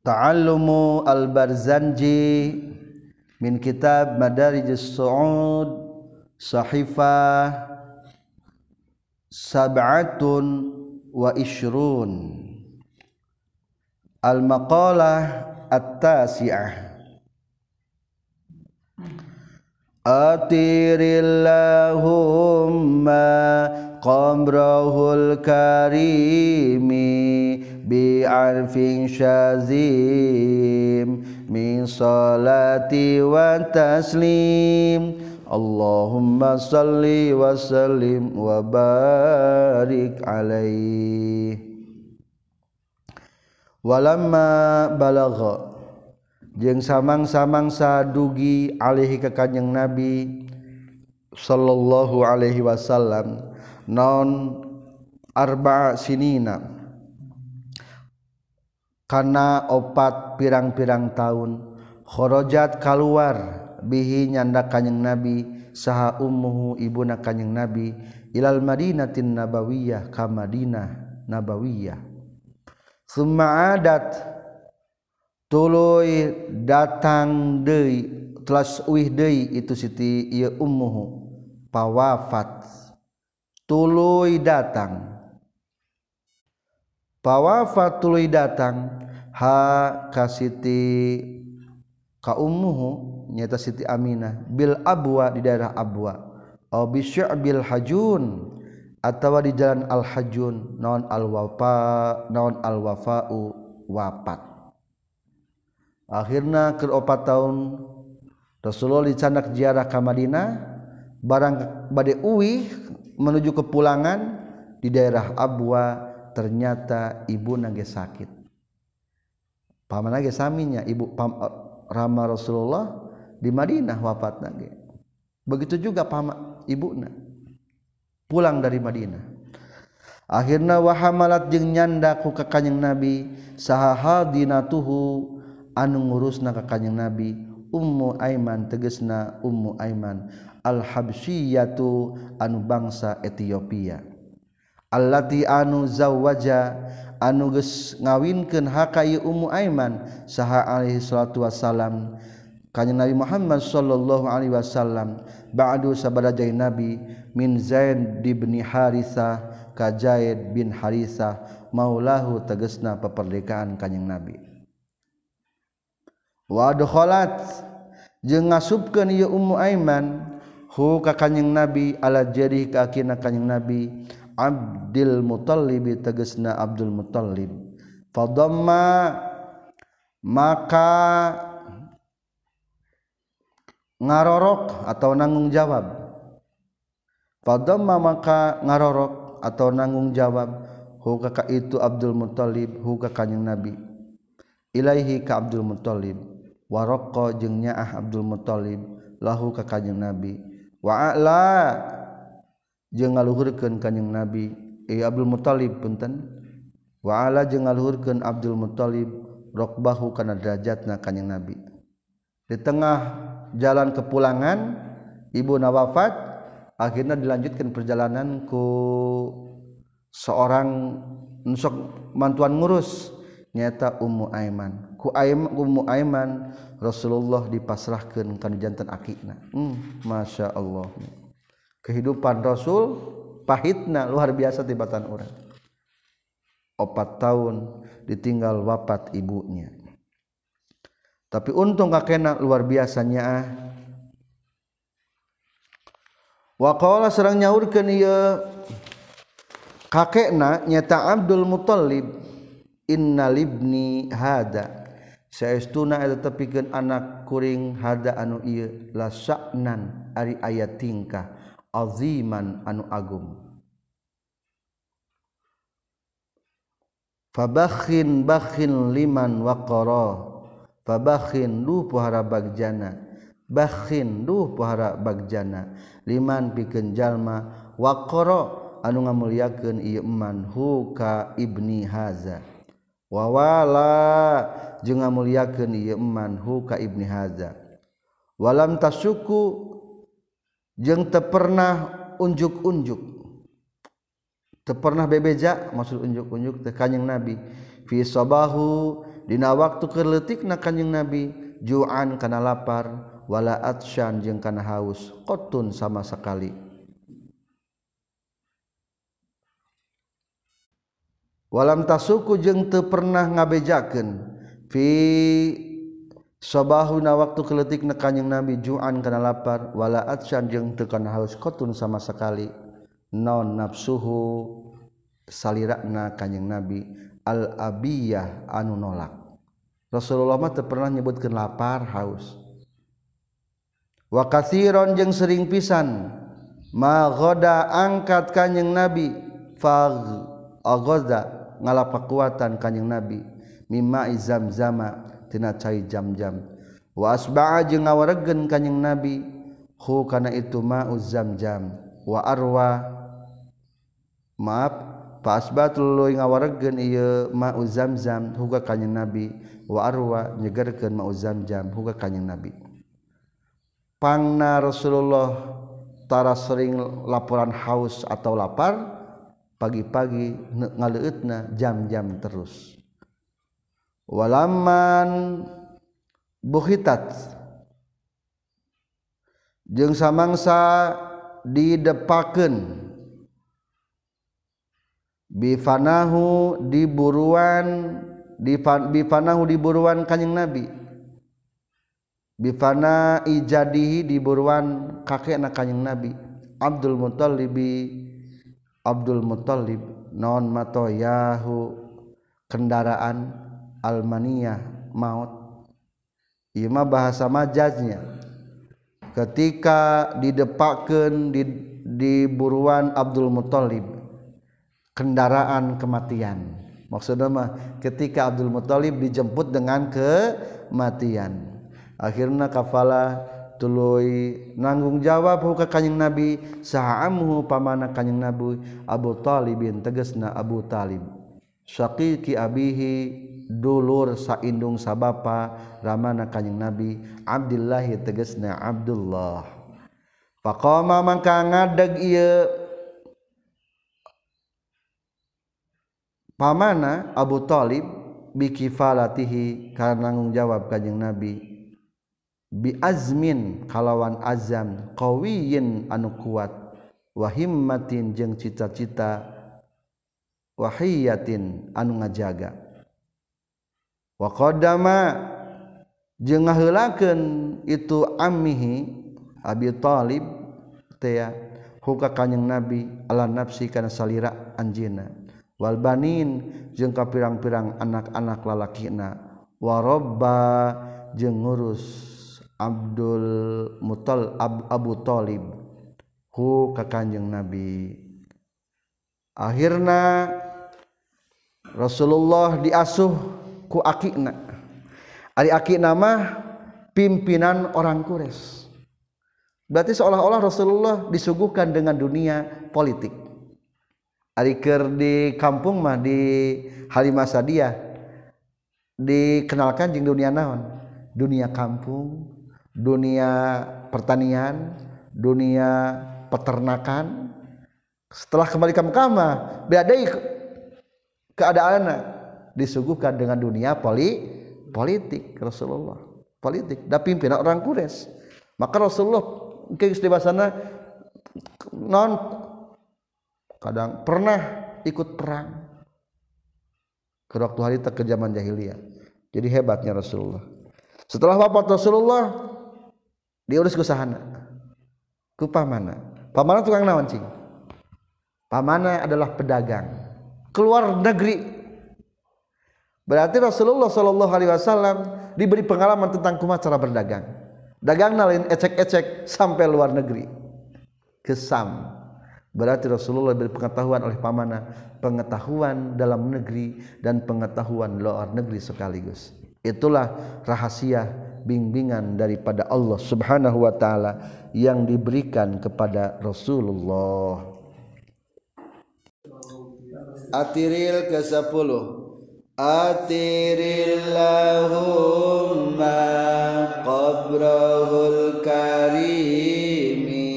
ta'allumu al-barzanji min kitab madarijus su'ud sahifah sab'atun wa ishrun. Al-maqalah at-tasi'ah. Atirillahumma qamrahul karimi bi'arfin syazim min salati wa taslim. Allahumma salli wa sallim wa barik alaih. Walamma balagha jeung samang-samangsa dugi alaihi ka kanjeng nabi sallallahu alaihi wasallam non arba sinina karena opat pirang-pirang tahun khorojat keluar bihi nyanda kanyeng nabi saha ummuhu ibuna kanyeng nabi ilal madinatin nabawiyah ka madinah nabawiyah. Summa adat tuluy datang deui telas uih deui itu siti ieu ummuhu pawafat. Tuluy datang. Pawafat tuluy datang ha kasiti ka ummuhu nyata Siti Aminah bil abwa di daerah abwa. Au bi syu'bil hajun atau di jalan al hajun naon al wafa naon al wafa'u wafat akhirna ke opat tahun Rasulullah dicandak ziarah ke Madinah barang bade uwi menuju ke pulangan di daerah Abwa ternyata ibu nage sakit. Paman nage saminya ibu pam, eh, Rama Rasulullah di Madinah wafat nage. Begitu juga paman ibunya pulang dari Madinah. Akhirnya wahamalat jeung nyanda ku ka kanjeng nabi saha hadinatuhu anu ngurusna ka kanjeng nabi ummu aiman tegesna ummu aiman al habsyiyatu anu bangsa Ethiopia. allati anu zawwaja anu geus ngawinkeun hakayu ummu aiman saha alaihi salatu wasalam kanya Nabi Muhammad sallallahu alaihi wasallam ba'du sabada jai nabi min Zaid bin Harithah ka Zaid bin Harithah maulahu tegesna peperdekaan kanyang nabi. Wa adkhalat jeung ngasupkeun ieu ummu aiman hu ka kanyang nabi ala jadi ka akina kanyang nabi Abdul Muthalib tegesna Abdul Muthalib fadhamma maka ngarorok atau nanggung jawab. Fadhamma maka ngarorok atau nanggung jawab. Huka ka itu Abdul Muthalib huka kanjeng Nabi. Ilaihi ka Abdul Muthalib waraqqa jeung nyaah Abdul Muthalib lahu ka kanjeng Nabi. Wa a'la jeung ngaluhurkeun kanjing Nabi ieu Abdul Muthalib punten. Wa ala jeung ngaluhurkeun Abdul Muthalib rokbahu kana derajatna kanjing Nabi. Di tengah jalan kepulangan ibuna wafat akhirnya dilanjutkan perjalanan ku seorang nusok mantuan ngurus nyata Ummu Aiman. Ku Aim, Ummu Aiman Rasulullah dipasrahkan kan jantan akikna. Hmm, Masya Allah. kehidupan Rasul pahitna luar biasa tibatan orang. Opat tahun ditinggal wafat ibunya. Tapi untung kakekna luar biasanya. Ah waqala sareng nyaurkeun ieu kakekna nyata Abdul Muthalib inna libni hada. Saestuna eta tepikeun anak kuring hada anu ieu la sa'nan ari aya tingkah? aziman anu agung. Fabakhin bakhin liman waqara. Fabakhin lu puhara bagjana. Bakhin lu puhara bagjana. Liman pikeun jalma waqara anu ngamuliakeun ieu iman hu ka ibni haza. Wawala jeung ngamuliakeun ieu iman hu ka ibni haza. Walam tasuku jeung teu pernah unjuk-unjuk. Teu pernah bebeja maksud unjuk-unjuk teu kanjing nabi. Fi sabahu dina waktu keletikna kanjing nabi ju'an kana lapar wala atsyan jeung kana haus qatun sama sekali. Walam tasuku jeung teu pernah ngabejakeun. Fi sobahuna waktu keletik na kanyeng nabi juan kana lapar wala atsyan jeung teu kana haus qatun sama sekali. Non nafsuhu salirana kanyeng nabi al abiyah anu nolak. Rasulullah mah teu pernah nyebutkeun lapar haus. Wa katsiron jeung sering pisan ma ghoda angkat kanyeng nabi fa aghoda ngalapakuatan kanyeng nabi mimma izamzama tina cai jam-jam. Wa asba'a jeung ngawaregkeun kanjing nabi. Hu kana itu ma'u zamzam wa arwa. Maaf pasbatul asbatul luy ngawaregkeun ieu ma'u zamzam. Huga kanjing nabi. Wa arwa nyegerkeun ma'uz zamjam huga kanjing nabi. Pangna Rasulullah tara sering laporan haus atau lapar pagi-pagi ngaleutna jam-jam terus. Walaman buhitat. Jeung samangsa didepakeun bifanahu diburuan bifanahu diburuan kanjing nabi. Bifana ijadihi diburuan kakek na kanjing nabi. Abdul Muttalib Abdul Muttalib non mato yahu kendaraan almaniyah maut. Ima bahasa majaznya. Ketika didepakeun di, di buruan Abdul Muttalib kendaraan kematian. Maksudnya mah ketika Abdul Muthalib dijemput dengan kematian. Akhirnya kafala tuluy nanggung jawab ka kanjing Nabi sahamhu pamana kanjing Nabi? Abu Talibin tegasna Abu Talib syaqiqi abihi dulur saindung sabapa ramana kanjing nabi Abdullah tegesna Abdullah. Faqama mangka ngadeg ieu. Pamana Abu Talib bikifalatihi karena nanggung jawab kanyang nabi bi azmin kalawan azam qawiyin anu kuat wa himmatin jeung cita-cita wahiyatin anu ngajaga. waqadama jeung ngaheulakeun itu ammihi Abi Thalib teh huka kanjing Nabi ala nafsi kana salira anjeunna. Wal banin jeung ka pirang-pirang anak-anak lalakina. Wa robba jeung ngurus Abdul Mutal Ab, Abu Thalib hu ka kanjeng Nabi. Akhirna Rasulullah diasuh ku akina ari akina mah pimpinan orang Quraisy. Berarti seolah-olah Rasulullah disuguhkan dengan dunia politik. Ariker di kampung mah di Halimah Sadiah dikenalkan jeng dunia naon? Dunia kampung dunia pertanian dunia peternakan. Setelah kembali ke Mekah beadai keadaan disuguhkan dengan dunia poli politik Rasulullah. Politik. Dan pimpinan orang Quraisy. Maka Rasulullah mungkin di sana non kadang pernah ikut perang. Ke waktu hari ke zaman jahiliyah. Jadi hebatnya Rasulullah. Setelah wafat Rasulullah diurus ke sahana ke pamana. Pamana tukang nawan cing? Pamana adalah pedagang. Keluar negeri berarti Rasulullah Shallallahu Alaihi Wasallam diberi pengalaman tentang kuma cara berdagang. Dagang nalin ecek-ecek sampai luar negeri. Kesam. Berarti Rasulullah diberi pengetahuan oleh pamana pengetahuan dalam negeri dan pengetahuan luar negeri sekaligus. Itulah rahasia bimbingan daripada Allah Subhanahu wa taala yang diberikan kepada Rasulullah. Atiril ke-10 Atirillahumma qabrahul karimi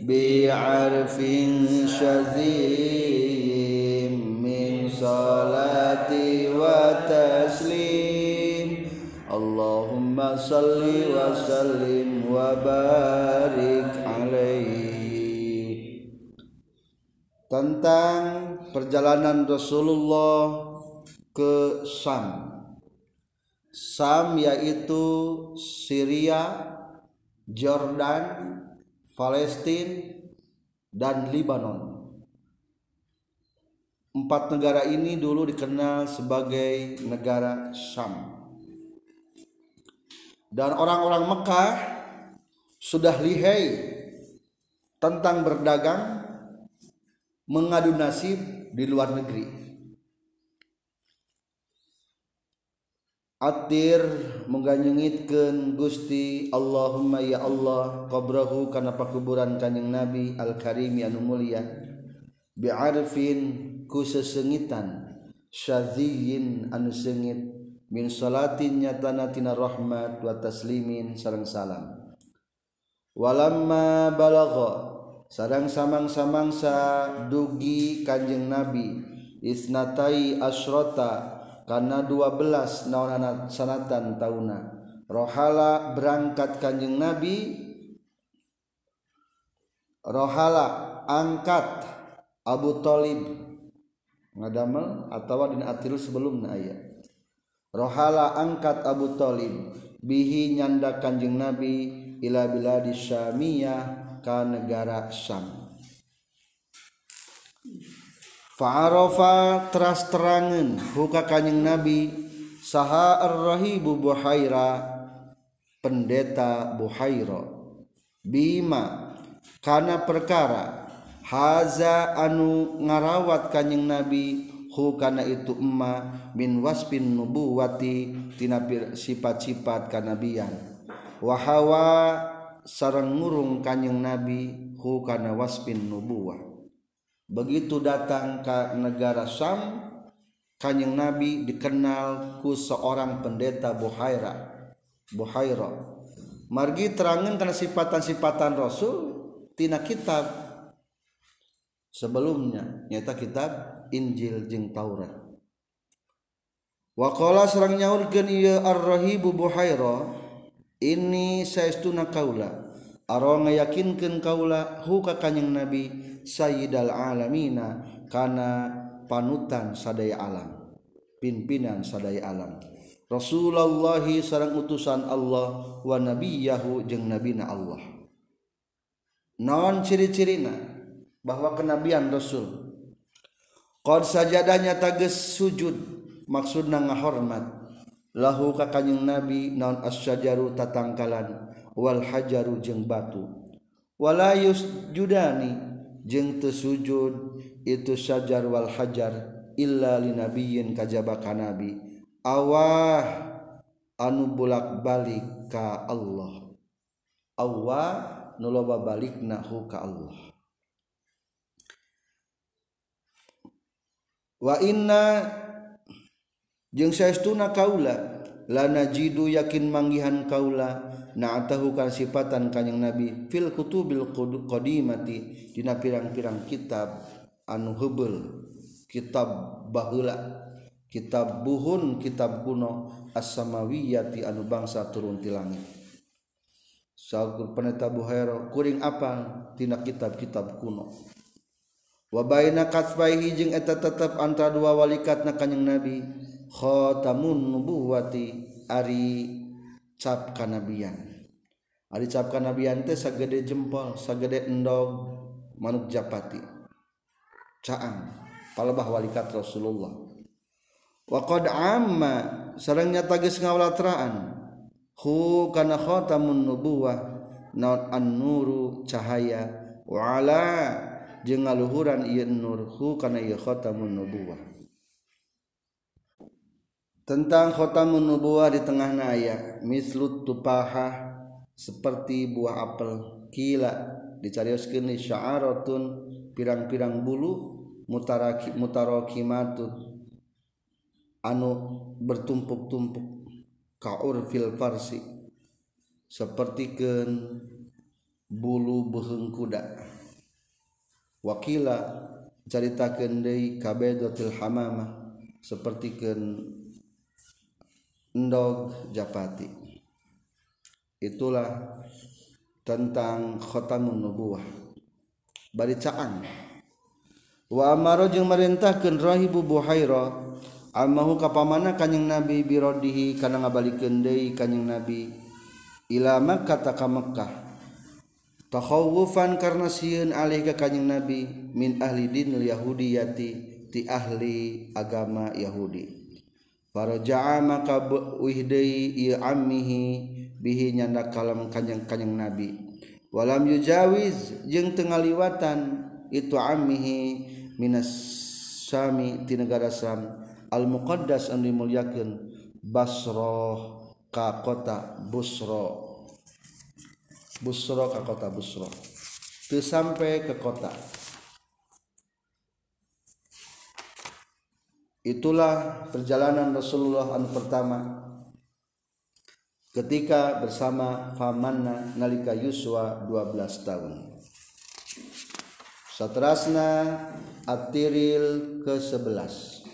bi'arfin syazim min salati wa taslim. Allahumma salli wa sallim wa barik alaihi. Tentang perjalanan Rasulullah ke Sam. Sam yaitu Syria Jordan Palestina dan Libanon. Empat negara ini dulu dikenal sebagai negara Sam. Dan orang-orang Mekah sudah lihai tentang berdagang mengadu nasib di luar negeri atir mengganyengitkan Gusti Allahumma ya Allah qabrahu kana pakuburan kanjeng Nabi Al-Karim anu mulia. Bi'arfin ku sesengitan syaziyin anu sengit min salatin nyatana tina rahmat wa taslimin sareng salam. Walamma balagha sareng samang-samangsa dugi kanjeng Nabi isnatai asrota karena 12 naon sanatan tauna. Rohala berangkat kanjeng nabi. Rohala angkat Abu Talib. Ngadamel atau dina atil sebelum ayat rohala angkat Abu Talib. Bihi nyanda kanjeng nabi ila biladi syamiyah ka negara Syam Fa'arafa teras terangan huka kanyeng Nabi saha ar-rahibu buhaira pendeta buhaira. Bima kana perkara haza anu ngarawat kanyeng Nabi hu kana itu emma min waspin nubuwati tina sifat-sifat kanabian. Wahawa sareng ngurung kanyeng Nabi hu kana waspin nubuwah begitu datang ke negara Syam Kanjeng Nabi dikenal ku seorang pendeta Buhaira Buhaira. Margi terangan karena sifatan-sifatan Rasul tina kitab. Sebelumnya nyata kitab Injil jeung Taurat. Waqala sareng nyaurkeun ieu Ar-Rahibu Buhaira ini saestuna kaula Aro ngayakinkan kaula huka kanyang Nabi Sayyidal alamina kana panutan sadaya alam pimpinan sadaya alam. Rasulullah sarang utusan Allah wa nabiyahu jeung nabina Allah. Non ciri-cirina bahwa kenabian Rasul? Qad sajadanya tages sujud maksudna ngahormat. lahu ka kanjing nabi naon asyajaru tatangkalan wal hajaru jeung batu. Wala yusjudani jeung teu sujud itu syajar wal hajar illa linabiyyin kajaba ka nabi. Awah anu bulak balik ka Allah. Awah nu loba balikna hu ka Allah. Wa inna jeung saestuna kaula lana jidu yakin manggihan kaula na'atahu kan sifatan kanjing nabi fil kutubil qadimati dina pirang-pirang kitab anu heubel kitab baheula kitab buhun kitab kuno as-samawiyati anu bangsa turun ti langit. Sagur peneta buhairo kuring apal tina kitab-kitab kuno. wabaina kasfaihi jeung eta tetep antara dua walikat na kanjeng nabi khatamun nubuwati ari cap kanabian. Ari cap kanabian teh sagede jempol sagede endog manuk japati. Caang palebah walikat rasulullah. Wa qad amma sareng nyata geus ngawalatraan hu kana khatamun nubuwah naon an-nuru cahaya wa ala jeung ngaluhuran ieu nur hu kana ieu khatamun nubuwah. Tentang khotamun nubuwah di tengah naya mislut tupaha seperti buah apel. Kila dicarioskeun sya'aratun pirang-pirang bulu mutaraki mutarakimatut anu bertumpuk-tumpuk kaur fil farsi. Seperti ken bulu beheung kuda wakila caritakan deui kabedotil hamamah sapertikeun endog japati. Itulah tentang khotamun nubuwah baricaan wa amaro jeung marintahkeun rahibu buhaira amahu ka pamana kanjing nabi birodihi kana ngabalikeun deui kanjing nabi ila makkah ka makkah takhawufan karena sieun alih ka kanjing Nabi min ahli dinil yahudiyati ti ahli agama Yahudi. Faraja'a maka wihdei ieu ammihi bihi nyanda kalam kanjing kanjing Nabi. Walam yujawiz jeung teu ngaliwatan itu ammihi minas sami ti negara Sam al muqaddas an dimuliakeun Basroh ka kota busra. Busra ka kota Busra. Teu sampai ke kota. Itulah perjalanan Rasulullah anu pertama. Ketika bersama Famanna nalika Yuswa 12 tahun. Satrasna At-Tiril ke-11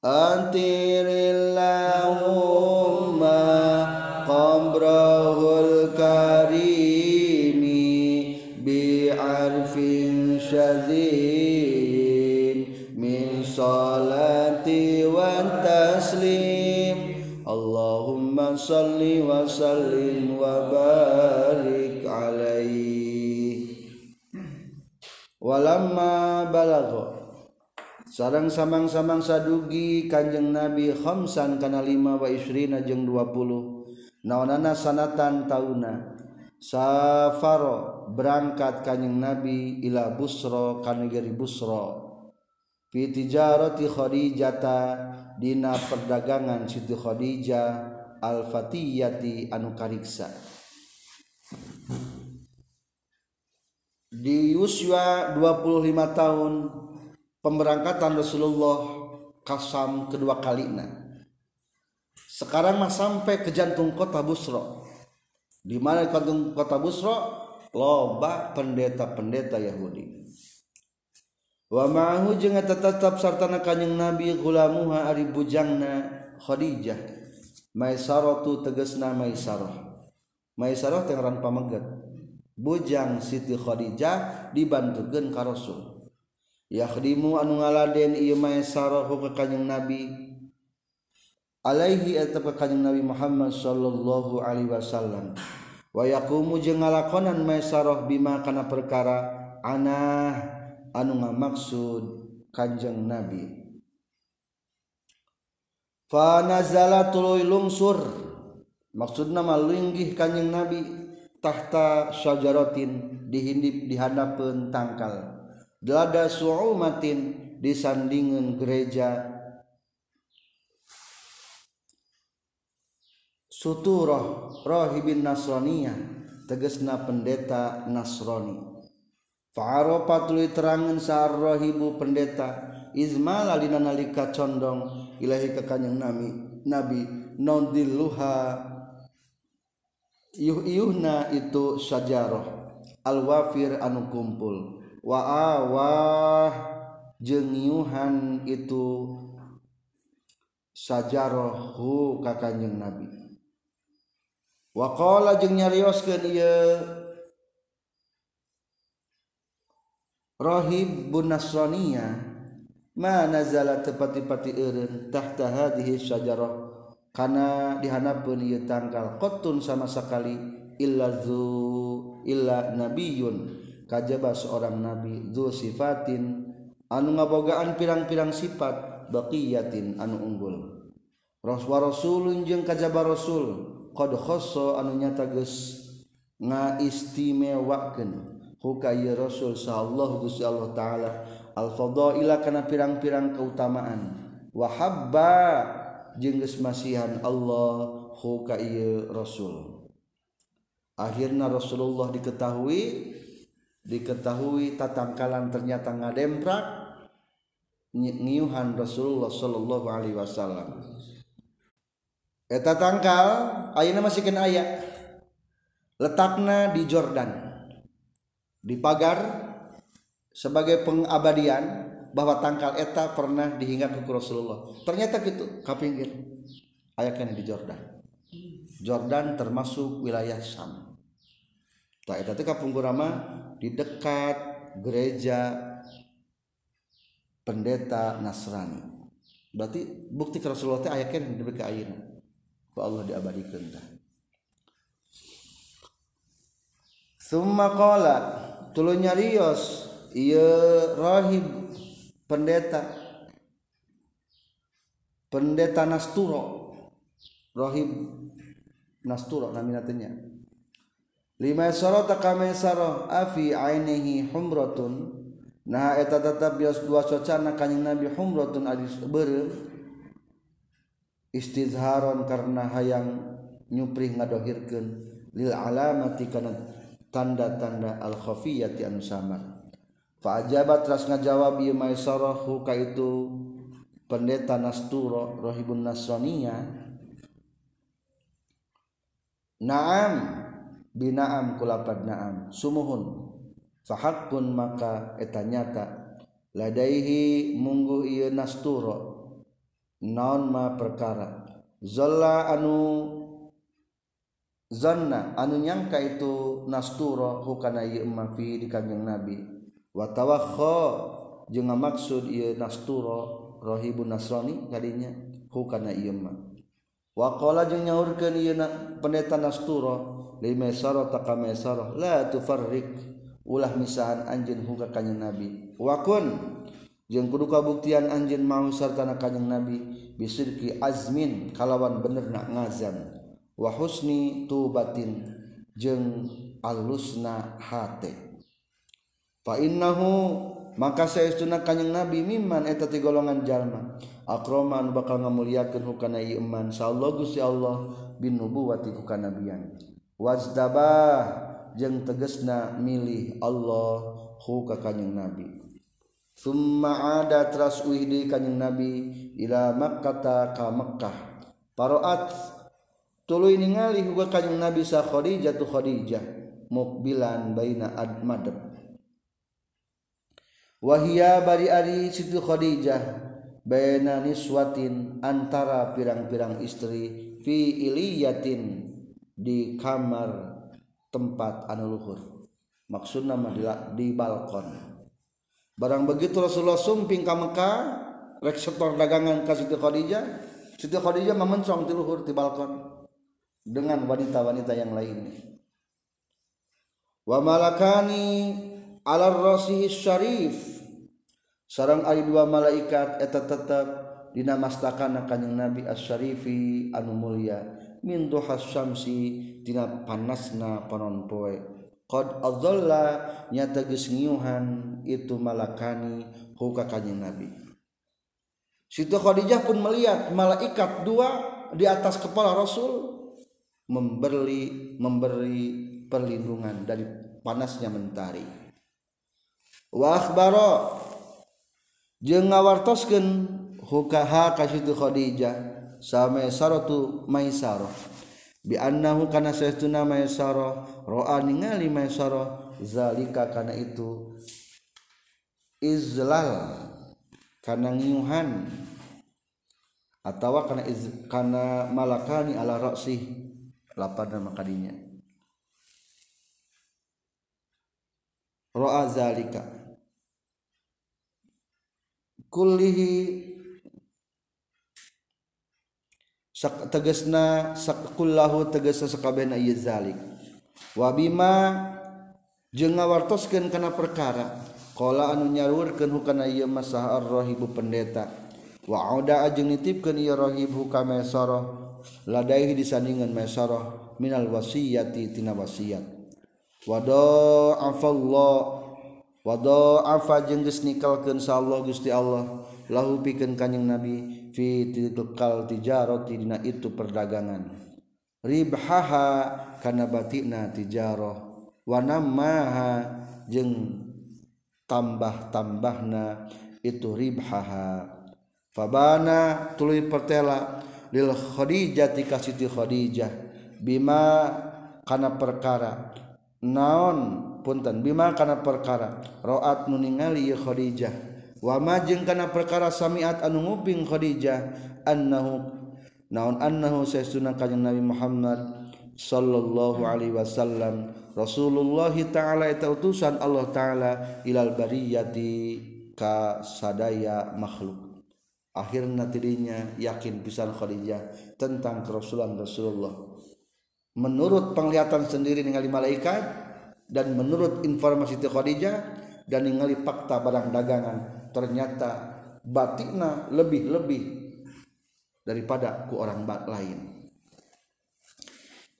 Antirillahumma qamrahul syadzin min salati wa taslim. Allahumma salli wa sallim wa barik alaihi walamma balagha. Sarang samang-samang sadugi kanjeng nabi khamsan kana lima wa isrina jeung 20 naonana sanatan tauna? Safaro berangkat kanjeng nabi ila busra kana negeri busra. Fi tijarati khadijata dina perdagangan Siti Khadijah al-fatiyati anu kariksa. Di usia 25 tahun pemberangkatan Rasulullah kasam kedua kalinya sekarang mah sampai ke jantung kota Busro di mana jantung kota Busro loba pendeta-pendeta Yahudi. Wamahu jeung eta tetep sartana kanjing Nabi gulamuha ari bujangna Khadijah. Maisaratu tegasna Maisarah. Maisarah teh ngaran pameget bujang Siti Khadijah dibantukeun ka Rasul. Yakhdimu anu ngaladen ieu Maisarah ka kanjing Nabi. Alaihi eta ka kanjing Nabi Muhammad sallallahu alaihi wasallam. wayakumu jeung ngalakonan maesaroh bima kana perkara anah anu ngamaksud kanjeng nabi. Fanazala tuluy lungsur maksud nama linggih kanjeng nabi tahta syajarotin dihindip dihadapan tangkal. Delada su'umatin disandingan gereja suturah rahibin nasraniyah tegesna pendeta nasrani. Fa'arofa tuluy terangan sarrohibu pendeta Izmal alina nalika condong ilahi ke kanyang nabi nabi non dilluha yuh yuhna itu sajaroh al wafir anu kumpul. Wa awah jengiuhan itu sajaroh ka kanyang nabi wakola jeung nyarios ke dia rohib bunasronia mana zala tepati-pati eureun tahta hadhihi syajarah kana dihanapkeun ieu tangkal qatun sama sekali illa zu illa nabiyun. Kajaba seorang nabi zu sifatin anu ngabogaan pirang-pirang sifat baqiyatin anu unggul. Rasul rasulun jeung kajaba rasul qad khassa anu nyata geus ngaistimewakeun. Kay Rasul Saallah Gu Allah ta'ala al-fadhoila karena pirang-pirang keutamaan. Wahhabba jengges masihan Allah hukay Rasul. Akhirnya Rasulullah diketahui diketahui tatangkalan ternyata ngademprak niuhan Rasulullah Shallallahu Alaihi Wasallam eta tangkal ayeuna masihkan ayat letakna di Jordan. Di pagar sebagai pengabadian bahwa tangkal eta pernah dihingga ke Rasulullah. Ternyata gitu kapinggir ayatnya di Jordan. Jordan termasuk wilayah Syam. Tak eta teh kapungkurama di dekat gereja pendeta Nasrani. Berarti bukti Rasulullah teh aya keneh di ka ayeuna. ku Allah diabadikan Summa qala tulunya rios ieu rahib pendeta pendeta Nasturo rahib Nasturo namina teh lima sarata kame saro afi ainihi humratun. Nah eta tetap bios dua socana kanjing nabi humratun adis beureum. Istizharon karena hayang nyupri ngadohirkeun lil alamati kana tanda-tanda al khafiyati anu samar. Fa ajabat ras ngajawab ieu maisarah ka itu pendeta Nasturo rohibun Nasraniyah Naam binaam kulapad naam sumuhun. Fahaqqun maka eta nyata ladaihi munggu ieu Nasturo nonma perkarazolla anu zanna anu nyangka itu nasturo hukana ieu emma fi di kanjeng nabi. Wa tawakha jeung maksud ieu nasturo rohibun nasrani kadinya hukana ieu emma. Wa qala jeung nyaurkeun ieu pendeta nasturo lima saro takame saro la tufarrik ulah misahan anjeun hukana kanjeng nabi. Wa kun jeung kudu kabuktian anjin mau sartana kanjeng nabi bisidqi azmin kalawan bener nak ngazam wa husni tubatin jeung alusna hate. Fa innahu maka saestuna kanjeng nabi mimman eta ti golongan jalma akroman bakal ngamuliakeun hukana ieu iman. Insyaallah Gusti Allah bin nubuwati ku kanabian wazdaba jeung tegesna milih Allah hu ka kanjeng nabi. Summa ada tras uih kanjing nabi ila makkah ka Mekkah paraat tuluy ningali huga kanjing Nabi sa Khadijah tu Khadijah mukbilan baina admadab wahia bari ari situ Khadijah baina niswatin antara pirang-pirang istri fi iliyatin di kamar tempat anu luhur. Di, di balkon barang begitu Rasulullah sumping ka Mekah rek setor dagangan ka Siti Khadijah Siti Khadijah memencong di luhur di balkon dengan wanita-wanita yang lainnya wa malakani ala rasihi syarif. Sarang ari dua malaikat eta tetep dina mastakana kanjing Nabi as-syarifi anu mulia. Min duhas syamsi dina panasna panon poe qad adzalla nyata geus itu malakani huka kanjing Nabi. Situ Khadijah pun melihat malaikat dua di atas kepala Rasul memberi memberi perlindungan dari panasnya mentari. Wa akhbara jeung ngawartoskeun hukaha ka Khadijah sama saratu maisarah bi annahu kana saytuna maisarah ra'a ningali maisarah zalika kana itu izlal kana ngiuhan atawa kana iz, kana malakani ala ra'sih lapar maka dinya ro'a zalika. Kullihi tegesna sakullahu tegesna sakabehna ieu zalik. Wa bima jeung ngawartoskeun kana perkara qala anu nyaruurkeun hukana ieu masah ar-rahibu pendeta. Wa auda jeung nitipkeun ieu rahib hukama sarah ladaihi disandingan masarah minal wasiyati tina wasiat. Wa afallah wa afa jeung geus nikalkeun sa Allah Gusti Allah. Lahu pikeun kanjing Nabi fi tilkal tijarati dina itu perdagangan. Ribhaha kana batina tijarah. Wa namaha jeung tambah-tambahna itu ribhaha. Fabana tuluy pertela lil Khadijah tika Siti Khadijah. Bima kana perkara. Naon punten? Bima kana perkara. Roat nu ningali Khadijah wa ma jeung kana perkara samiat anu nguping Khadijah annahu naon annahu saestuna kanjing Nabi Muhammad sallallahu alaihi wasallam Rasulullah taala eta utusan Allah taala ilal bariyati ka sadaya makhluk. Akhirna tidinya yakin pisan Khadijah tentang kerasulan Rasulullah. Menurut penglihatan sendiri ningali malaikat dan menurut informasi Khadijah dan ningali fakta barang dagangan ternyata batikna lebih-lebih daripada ku orang lain.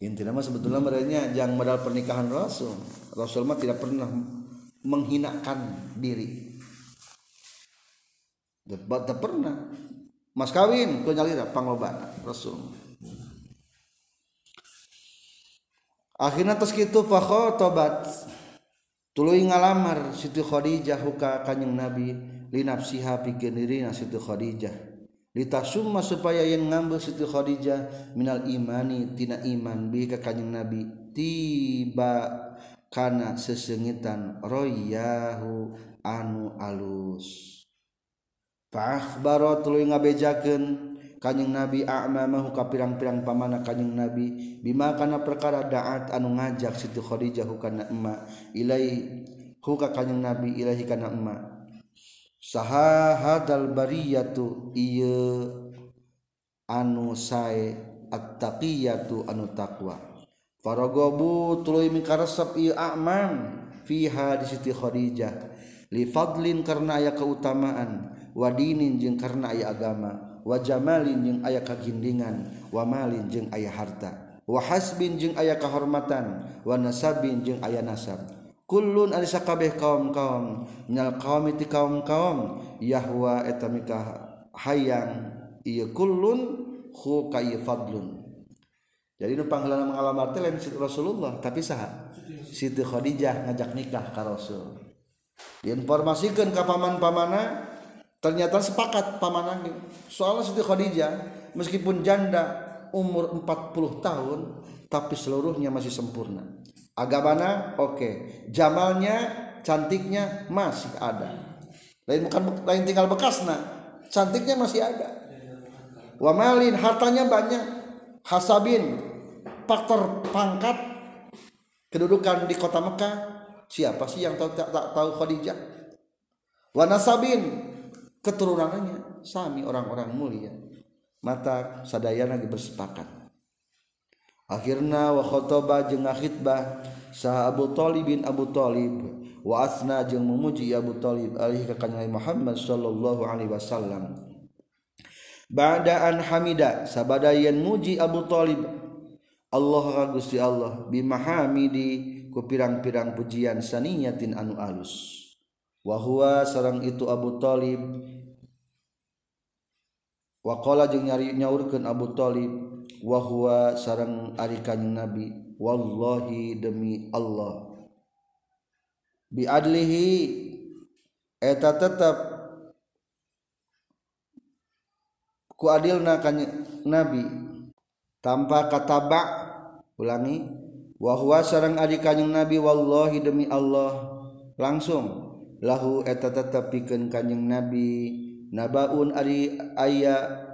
Inti nama sebetulnya mereka yang modal pernikahan Rasul Rasul mah tidak pernah menghinakan diri. Tidak pernah. Mas kawin ku nyalira pangloba Rasul. Akhirnya terus gitu tobat tuluy ngalamar Siti Khadijah huka kanyang Nabi linapsiha pikeun dirina Siti Khadijah. Ditasumma supaya yang ngambil Siti Khadijah minal imani tina iman bi ka Nabi. Tiba kana sesengitan royahu anu alus. Fa akhbara tuluy ngabejakeun kanjeng Nabi a'mamahu ka pirang-pirang pamana kanjeng Nabi. Bima kana perkara daat anu ngajak Siti Khadijah hukana emma ilai huka kanjeng Nabi ilahi kana emma saha hadal bariyatu iya anu sae at-taqiyatu anu taqwa. Faragobu tuluy mikaresep ieu a'man fiha di siti khadijah. Li fadlin karena aya keutamaan wa dinin jeung karena aya agama wa jamalin jeung aya kagindingan wa malin jeung aya harta wa hasbin jeung aya kehormatan wa nasabin jeung aya nasab. Kullun ari sakabeh kaum-kaum. Nyal kaum itu kaum-kaum yahwa eta mikah hayang. Ieu kullun hu kay fadlun. Jadi nu panggilan mengalamat lain Rasulullah tapi saha? Siti Khadijah ngajak nikah ka Rasul. Diinformasikan ke paman-pamana ternyata sepakat pamanang soalnya Siti Khadijah meskipun janda umur 40 tahun tapi seluruhnya masih sempurna agamana oke. Okay. jamalnya cantiknya masih ada. Lain bukan lain tinggal bekas nah cantiknya masih ada. Wamalin hartanya banyak. Hasabin faktor pangkat kedudukan di kota Mekah. Siapa sih yang tahu tak, tak tahu Khadijah? Wanasabin keturunannya. Sami orang-orang mulia. Mata sadayana bersepakat akhirnya wa khotoba jeung ngakhitbah sah Abu Thalib bin Abu Thalib wa asna jeung memuji Abu Thalib alih ka kanjeng Muhammad sallallahu alaihi wasallam. Ba'da an hamida sabadayan muji Abu Thalib Allah ka Gusti Allah bimahamidi ku pirang-pirang pujian saniyatin anu alus. Wa huwa sareng itu Abu Thalib waqala jeung nyari nyaurkeun Abu Thalib wahwa sarang ari kanjing nabi wallahi demi Allah. Bi adlihi eta tetap ku adilna kanjing nabi. Tanpa kata bak ulangi wahwa sarang ari kanjing nabi wallahi demi Allah. Langsung lahu eta tetap pikeun kanjing nabi nabaun ari aya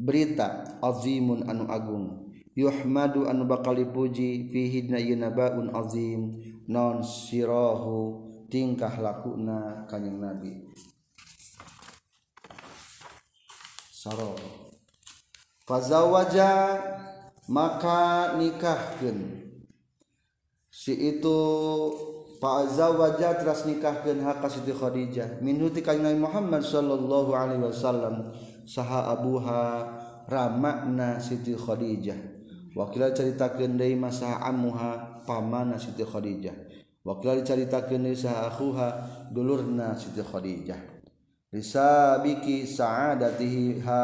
berita azimun anu agung. Yuhmadu anu bakal dipuji fihi dina nabaun azim. Non sirahu tingkah lakuna kanjing nabi. Saro fazawaja maka nikahkeun. Si itu fazawaja teras nikahkeun hak Siti Khadijah. Min huti kanjing Muhammad sallallahu alaihi wasallam. saha Abuha ramakna Siti Khadijah. Wakil ceritakan dari masa amuha pamana Siti Khadijah. Wakil ceritakan saha sahuha dulurna Siti Khadijah. Risabiki sa'adatihi ha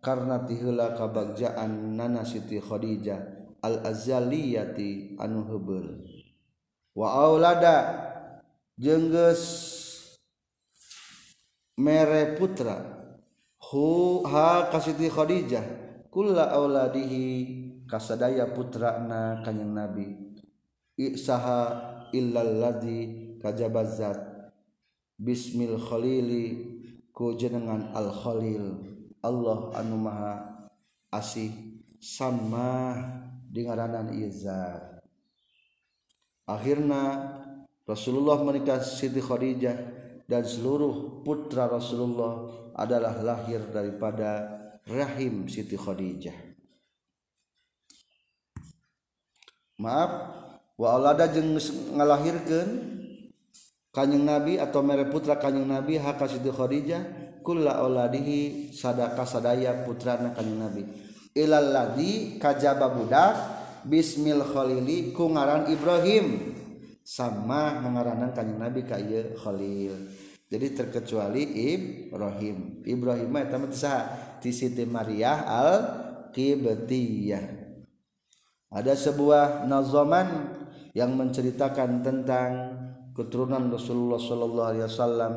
karena tihula kabagjaan nana Siti Khadijah al azaliyati anu heubeur wa aulada jengges mere putra. Ha kasiti Khadijah. Kula auladihi kasadaya putrana kanyang nabi. Iksaha illal ladzi kajabazat bismil khalili ku jenengan al khalil. Allah anu maha asih sama dengaranan Izar akhirnya Rasulullah menikah Siti Khadijah dan seluruh putra Rasulullah adalah lahir daripada rahim Siti Khadijah. Maaf, wa alada jeung ngalahirkeun kanjeng Nabi atau mere putra kanjeng Nabi haka Siti Khadijah kulla auladihi sadaka sadaya putrana kanjeng Nabi. Ilal ladzi kajaba budak bismil khalili ku ngaran Ibrahim sama ngaranan kanjeng Nabi ka ieu Khalil. Jadi terkecuali Ibrahim. Ibrahim eta mah ti Siti Maria al Qibtiyah ada sebuah nazaman yang menceritakan tentang keturunan Rasulullah sallallahu alaihi wasallam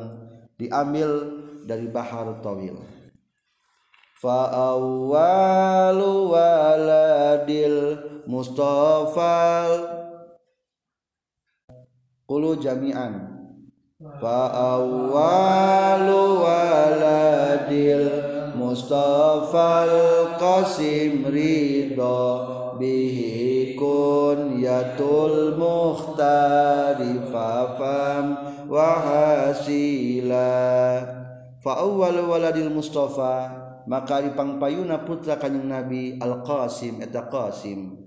diambil dari bahar tawil. Fa awwalu waladil mustafal qulu jami'an Fa'awalu waladil Mustafa'l Qasim Ridho Bihi kun yatul muhtari fafam wahasila Fa'awalu waladil Mustafa Maka dipangpayuna putra kanyang Nabi Al-Qasim Eta Qasim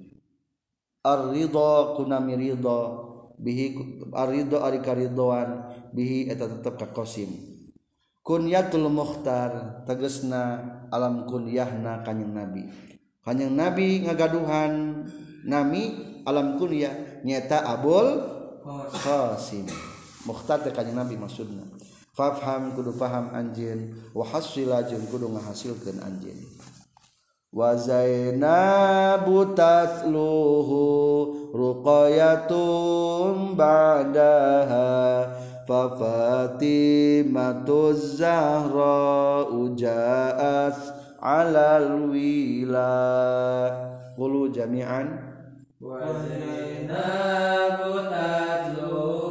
Ar-Ridho kunami Ridho bihi arido ari karidoan bihi eta tetep ka qasim kunyatul mukhtar tegesna alam kunyahna kanyang nabi. Kanyang nabi ngagaduhan nami alam kunyah nyata abul qasim. Mukhtar teh kanyang nabi maksudna. Fafham kudu paham anjeun. Wa hasila jeung kudu ngahasilkeun anjeun. Wa zainabu tatluhu ruqayatum ba'daha fa fatimatuz zahra ujaat alal wila. Qulu jami'an. Wa zainabu tatlu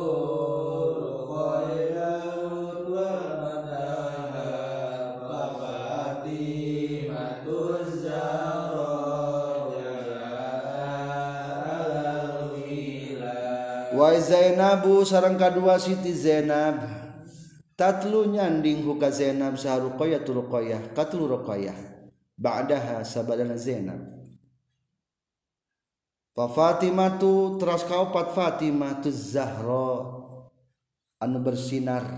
Wa Zainabu sarang kadua Siti Zainab. Tatlu nyanding huka Zainab sa Ruqayyah tu katlu Ruqayyah. Ba'daha sabadana Zainab. Fa Fatimah tu teras kaupat Fatimah tu Zahra. Anu bersinar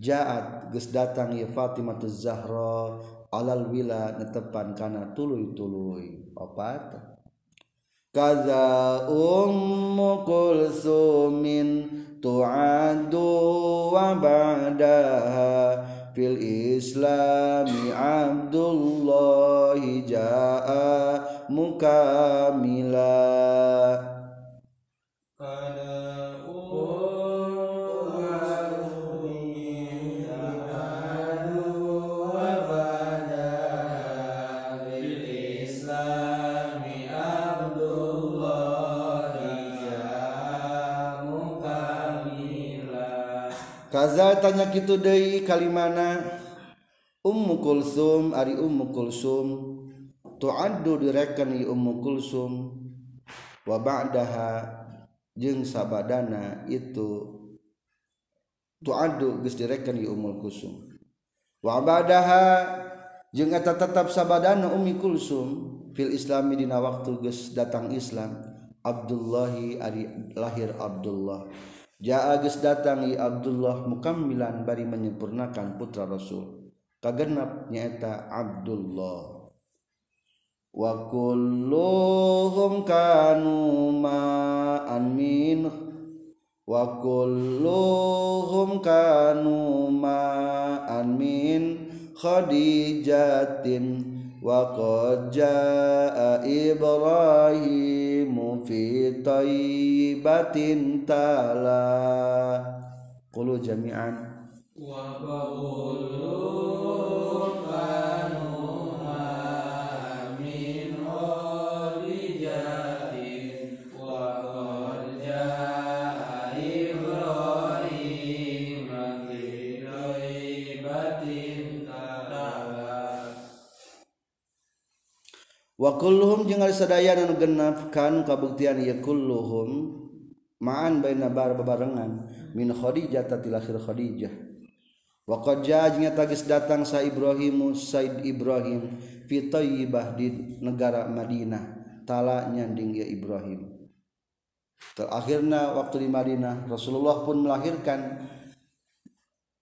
jaat geus datang ya Fatimah tu Zahra. Alal wila netepan kana tuluy-tuluy opat kaza ummu kulsumin tu'addu wa ba'daha fil islami abdullahi ja'a mukamila tanya gitu Dehi Kalimana? Ummu Kulsum Ari Ummu Kulsum. Tuaddu direkeni Ummu Kulsum. Wa ba'daha jeung sabadana itu tuaddu geus direkeni Ummu Kulsum. Wa ba'daha jeung eta tetap sabadana Ummi Kulsum fil Islami dina waktu geus datang Islam Abdullahi ari lahir Abdullah. Agus datangi Abdullah mukamlan bari menyempurnakan putra rasul. Kagenap nyaeta Abdullah. Wakulluhum kanu ma'an wakulluhum kanu ma'an min khadijatin وقد جاء إبراهيم في طيبة تلا قولوا جميعا وقولوا wakulluhum jeung sadaya anu genep kan kabuktian ieu kulluhum ma'an baina bar babarengan. Min khadijah tatilahir khadijah. Wa qad ja'nya tagis datang sa Ibrahim Said Ibrahim fi Thayyibah di negara Madinah. Tala nyanding ya Ibrahim. Terakhirna waktu di Madinah Rasulullah pun melahirkan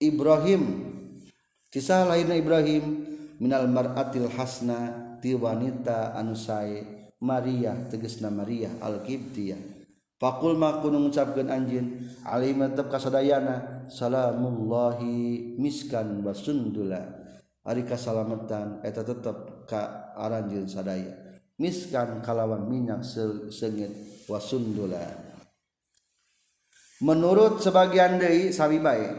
Ibrahim. Kisah lahirnya Ibrahim minal mar'atil hasna ti wanita anusai Maria tegesna Maria Alkibtiah fakulma kunung ngucapkan anjin alim tetap kasadayana salamullahi miskan basundula ari kasalametan eta tetap ka aranjin sadaya. Miskan kalawan minyak sengit wasundula menurut sebagian dari sawi baik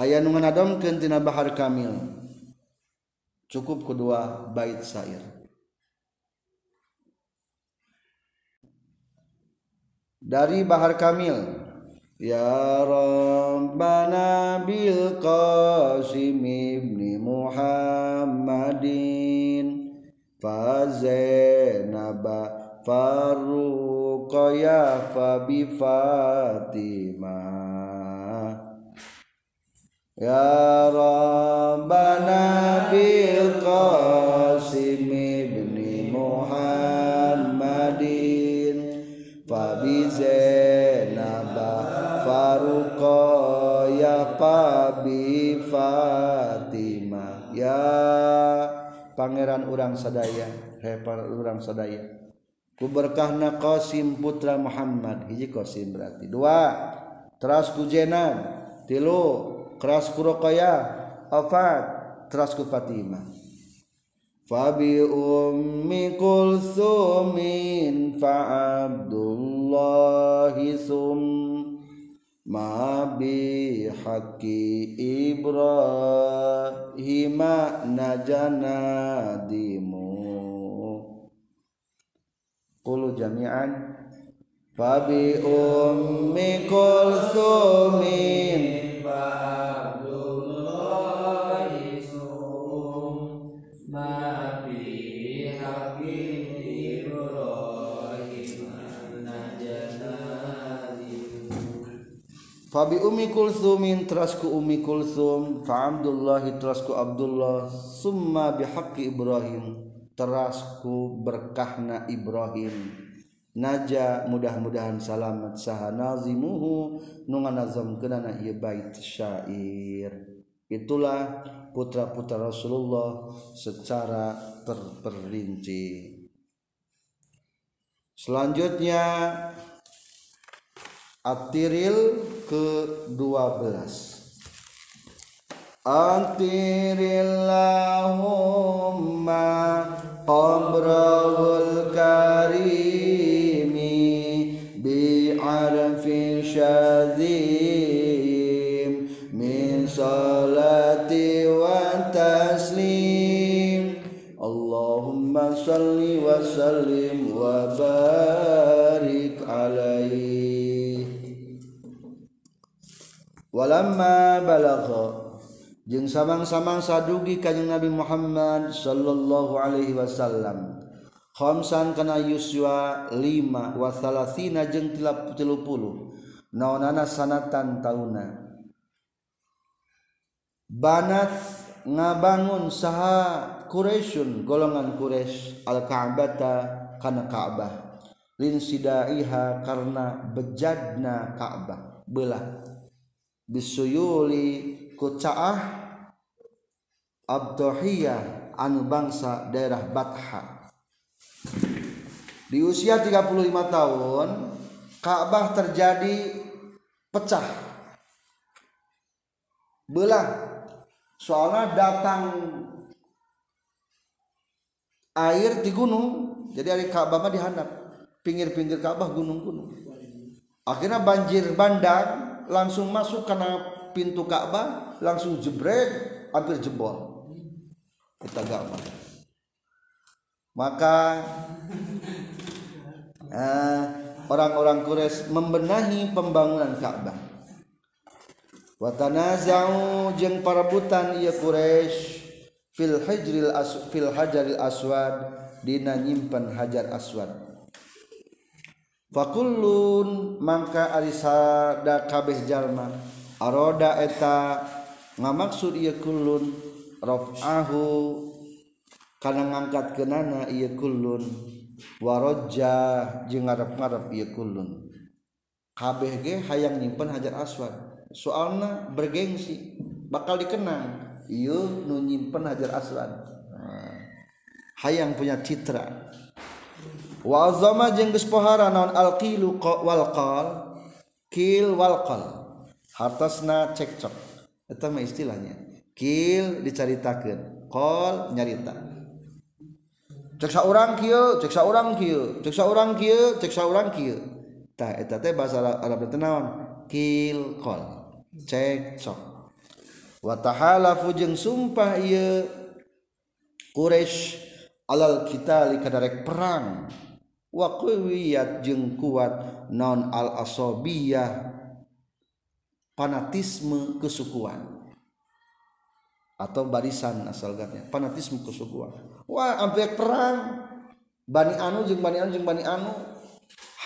ayah nungan adom kentina bahar kamil. Cukup kedua bait syair. Dari bahar kamil. Ya Rabbana bil Qasim ibni Muhammadin. Fazainaba faruqaya fa bi Fatimah Ya Rabbana bil Qasim ibni Muhammadin fa bi Zainaba faruqaya fa bi Fatimah ya pangeran urang sadaya hepar urang sadaya. Ku berkahna Qasim putra Muhammad. Hiji Qasim berarti. Dua. Teras ku Jenab tilu keras ku Roqayah afat teras ku Fatimah. Fabi ummi kulsumin fa Abdullahi sum. Ma bi haqqi Ibrahim najana dimu. Qulu jami'an. Fabi ummi kulsumin Fabi umi kulsumin terasku umi kulsum. Fa Abdullah terasku Abdullah. Summa bihaqqi Ibrahim terasku berkahna Ibrahim. Naja mudah-mudahan salamat saha nazimuhu nungan nazam kenana ieu bait syair. Itulah putra-putra Rasulullah secara terperinci. Selanjutnya Atiril ke-12 Antirillahumma qabrahul karimi bi'arfi syazim min salati wa taslim. Allahumma salli wa sallim wa barik walama balagha jeung samang-samang sadugi kanjeng Nabi Muhammad sallallahu alaihi wasallam. Khamsan kana yuswa lima wa thalathina jeung 30 naonana sanatan tauna. Banat ngabangun saha Quraisyun golongan Quraisy al-Ka'bata kana Ka'bah. Lin sidaiha karena bejadna Ka'bah. Belah bisuyuli kucaah abdohiyah anu bangsa daerah Batha. Di usia 35 tahun Ka'bah terjadi pecah. Belah soalnya datang air di gunung jadi hari Ka'bah mah dihandap pinggir-pinggir Ka'bah gunung-gunung. Akhirnya banjir bandang langsung masuk karena pintu Ka'bah langsung jebret hampir jebol. Kita Ka'bah maka eh, orang-orang Quraisy membenahi pembangunan Ka'bah. Watanazau jeung parabutan ieu Quraisy fil as fil hajaril aswad dina nyimpen hajar aswad fakulun mangka arisada kabeh jalma. Aroda eta ngamaksud ieu kulun rafahu kana ngangkat kenana ieu kulun waraja jeung ngarep-ngarep ieu kulun kabeh ge hayang nyimpen hajar aswad. Soalna bergengsi bakal dikenang. Ieu nu nyimpen hajar aswad. Hayang punya citra. Walzoma jeung gespohara non alqilu walqal kil walqal hartasna cekcok. Itu mah istilahnya. Kil diceritakan qol nyarita. Cek saurang kieu cek saurang kieu cek saurang kieu cek saurang kieu. Tah eta teh bahasa Arab teh naon? Kil qol cekcok. Wa tahalafu jeung sumpah ieu Quraisy alal kita kadarek perang. Wa qawiyat jeung kuat non al asobiyah fanatisme kesukuan. Atau barisan asal gatnya fanatisme kesukuan. Wah sampai perang. Bani anu jeung bani anu jeung bani anu.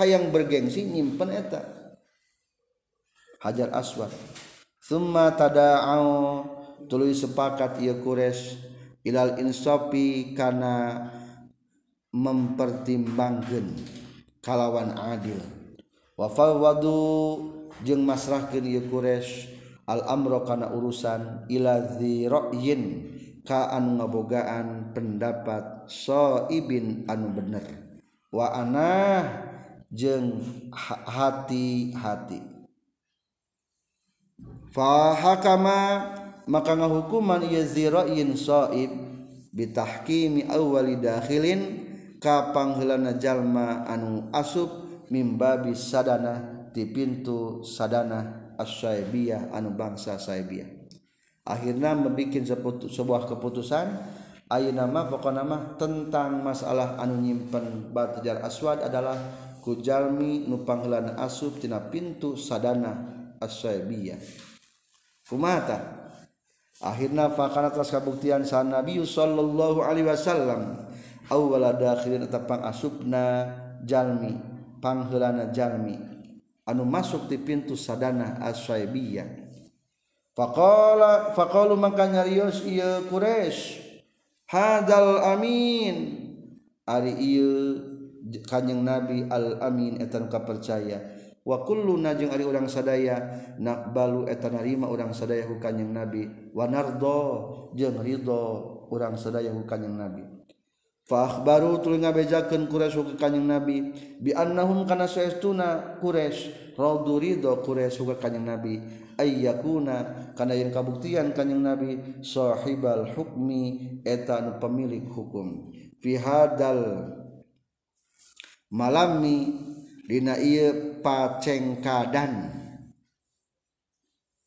Hayang bergengsi nyimpen eta. Hajar aswad. Summa tada'au tuluy sepakat ieu Quraisy ilal insafi kana mempertimbangkan kalawan adil. Wafal wadu jeng masrahkeun ieu Quraisy al amro kana urusan ila dzira'yin ka anu ngabogaan pendapat ibin anu bener. Wa ana jeung hati-hati. Fa hakama maka ngahukuman ieu dzira'yin saib bitahkimi awwali dakhilin kapanghelana jalma anu asub mimbabi sadana di pintu sadana asyaibiyah anu bangsa saibiyah. Akhirnya membuat sebuah keputusan ayo nama pokok nama tentang masalah anu nyimpen batajar aswad adalah kujalmi nupanghelana asub tina pintu sadana asyaibiyah kumata akhirnya fakana atas kabuktian sa Nabi sallallahu alaihi wasallam. awwaladahilintepang asubna Jami panghelana Jami anu masuk di pintu sadana aswaibiyah faqala faqalu makanya Rios ieu Quraisy hadal amin. Ari ieu kanjeng Nabi al amin etan kapercaya. Wa kulluna jeung ari urang sadaya nakbalu eta narima urang sadaya ku kanjeng nabi. Wa nardo jeung ridho urang sadaya ku kanjeng nabi. Fah baru tuluy ngabejakeun Quraisy ka Kanjeng Nabi bi annahum kana saestuna Quraisy radu ridho Quraisy ka Kanjeng Nabi ayyakuna kana yang kabuktian Kanjeng Nabi sahibal hukmi eta etan pemilik hukum. Fi hadal malami dina ieu pacengkadan.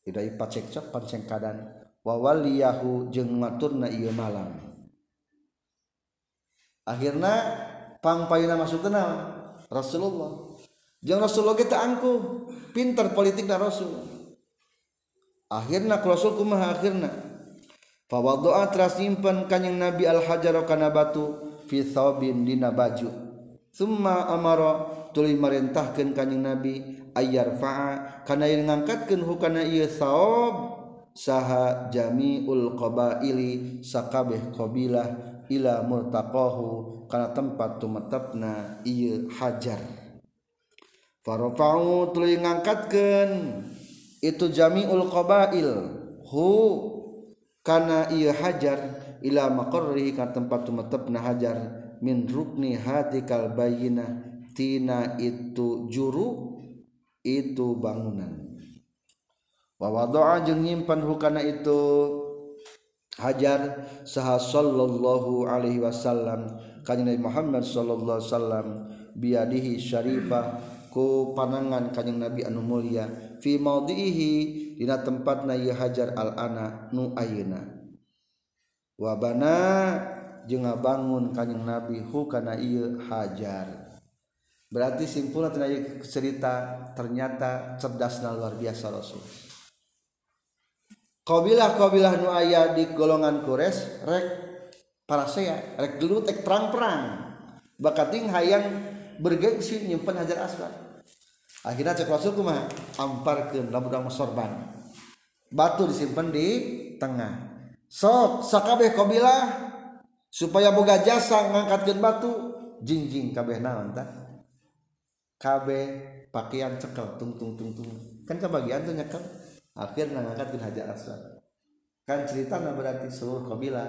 Tidak pacekcak pacengkadan wa waliyahu jeung maturna ieu malam. akhirnya pangpayuna masuk kenal Rasulullah. Jangan Rasulullah kita angku pinter dan Rasul. Akhirnya Rasul kumaha akhirnya doa teras nyimpen kanyang Nabi al hajar kana batu fi thawbin dina baju. Summa amara tuluy marintahkeun kanyang Nabi ayar faa kana yang ngangkatkeun hukana ieu thawb saha jami'ul qabaili sakabeh qabilah ila murtaqahu kana tempat tumetepna ieu hajar. Farafa'u tuluy ngangkatkeun. Itu jami'ul qabail. Hu kana ieu hajar ila maqarrihi ka tempat tumetepna hajar min rukni hatikal bayina tina itu juru itu bangunan. Wa wada'a jeung nyimpan hukana itu Hajar saha sallallahu alaihi wasallam. Kanjeng Nabi Muhammad sallallahu alaihi wasallam biadihi syarifah ku panangan kanjeng Nabi anu mulia. Fi maudhihi dina tempatna ieu Hajar al ana nu ayeuna. Wa bana jeung ngabangun kanjeng Nabi hu kana ieu Hajar. Berarti simpulna tina cerita ternyata cerdasna luar biasa Rasul. kabilah-kabilah nu aya di golongan Quraisy rek parasea rek dulu tek perang-perang bakating hayang bergengsi nyimpen hajar aswad. Akhirnya cek rasul kumaha? Amparkeun lamun sorban. Batu disimpan di tengah. Sok sakabeh kabilah supaya boga jasa ngangkatkeun batu. Jingjing kabeh naon tah? Kabeh pakaian cekel tung tung tung tung. Kan kebagian tuh nyekel. Akhirnya ngangkatkeun hajar aswad. Kan cerita berarti seluruh kabilah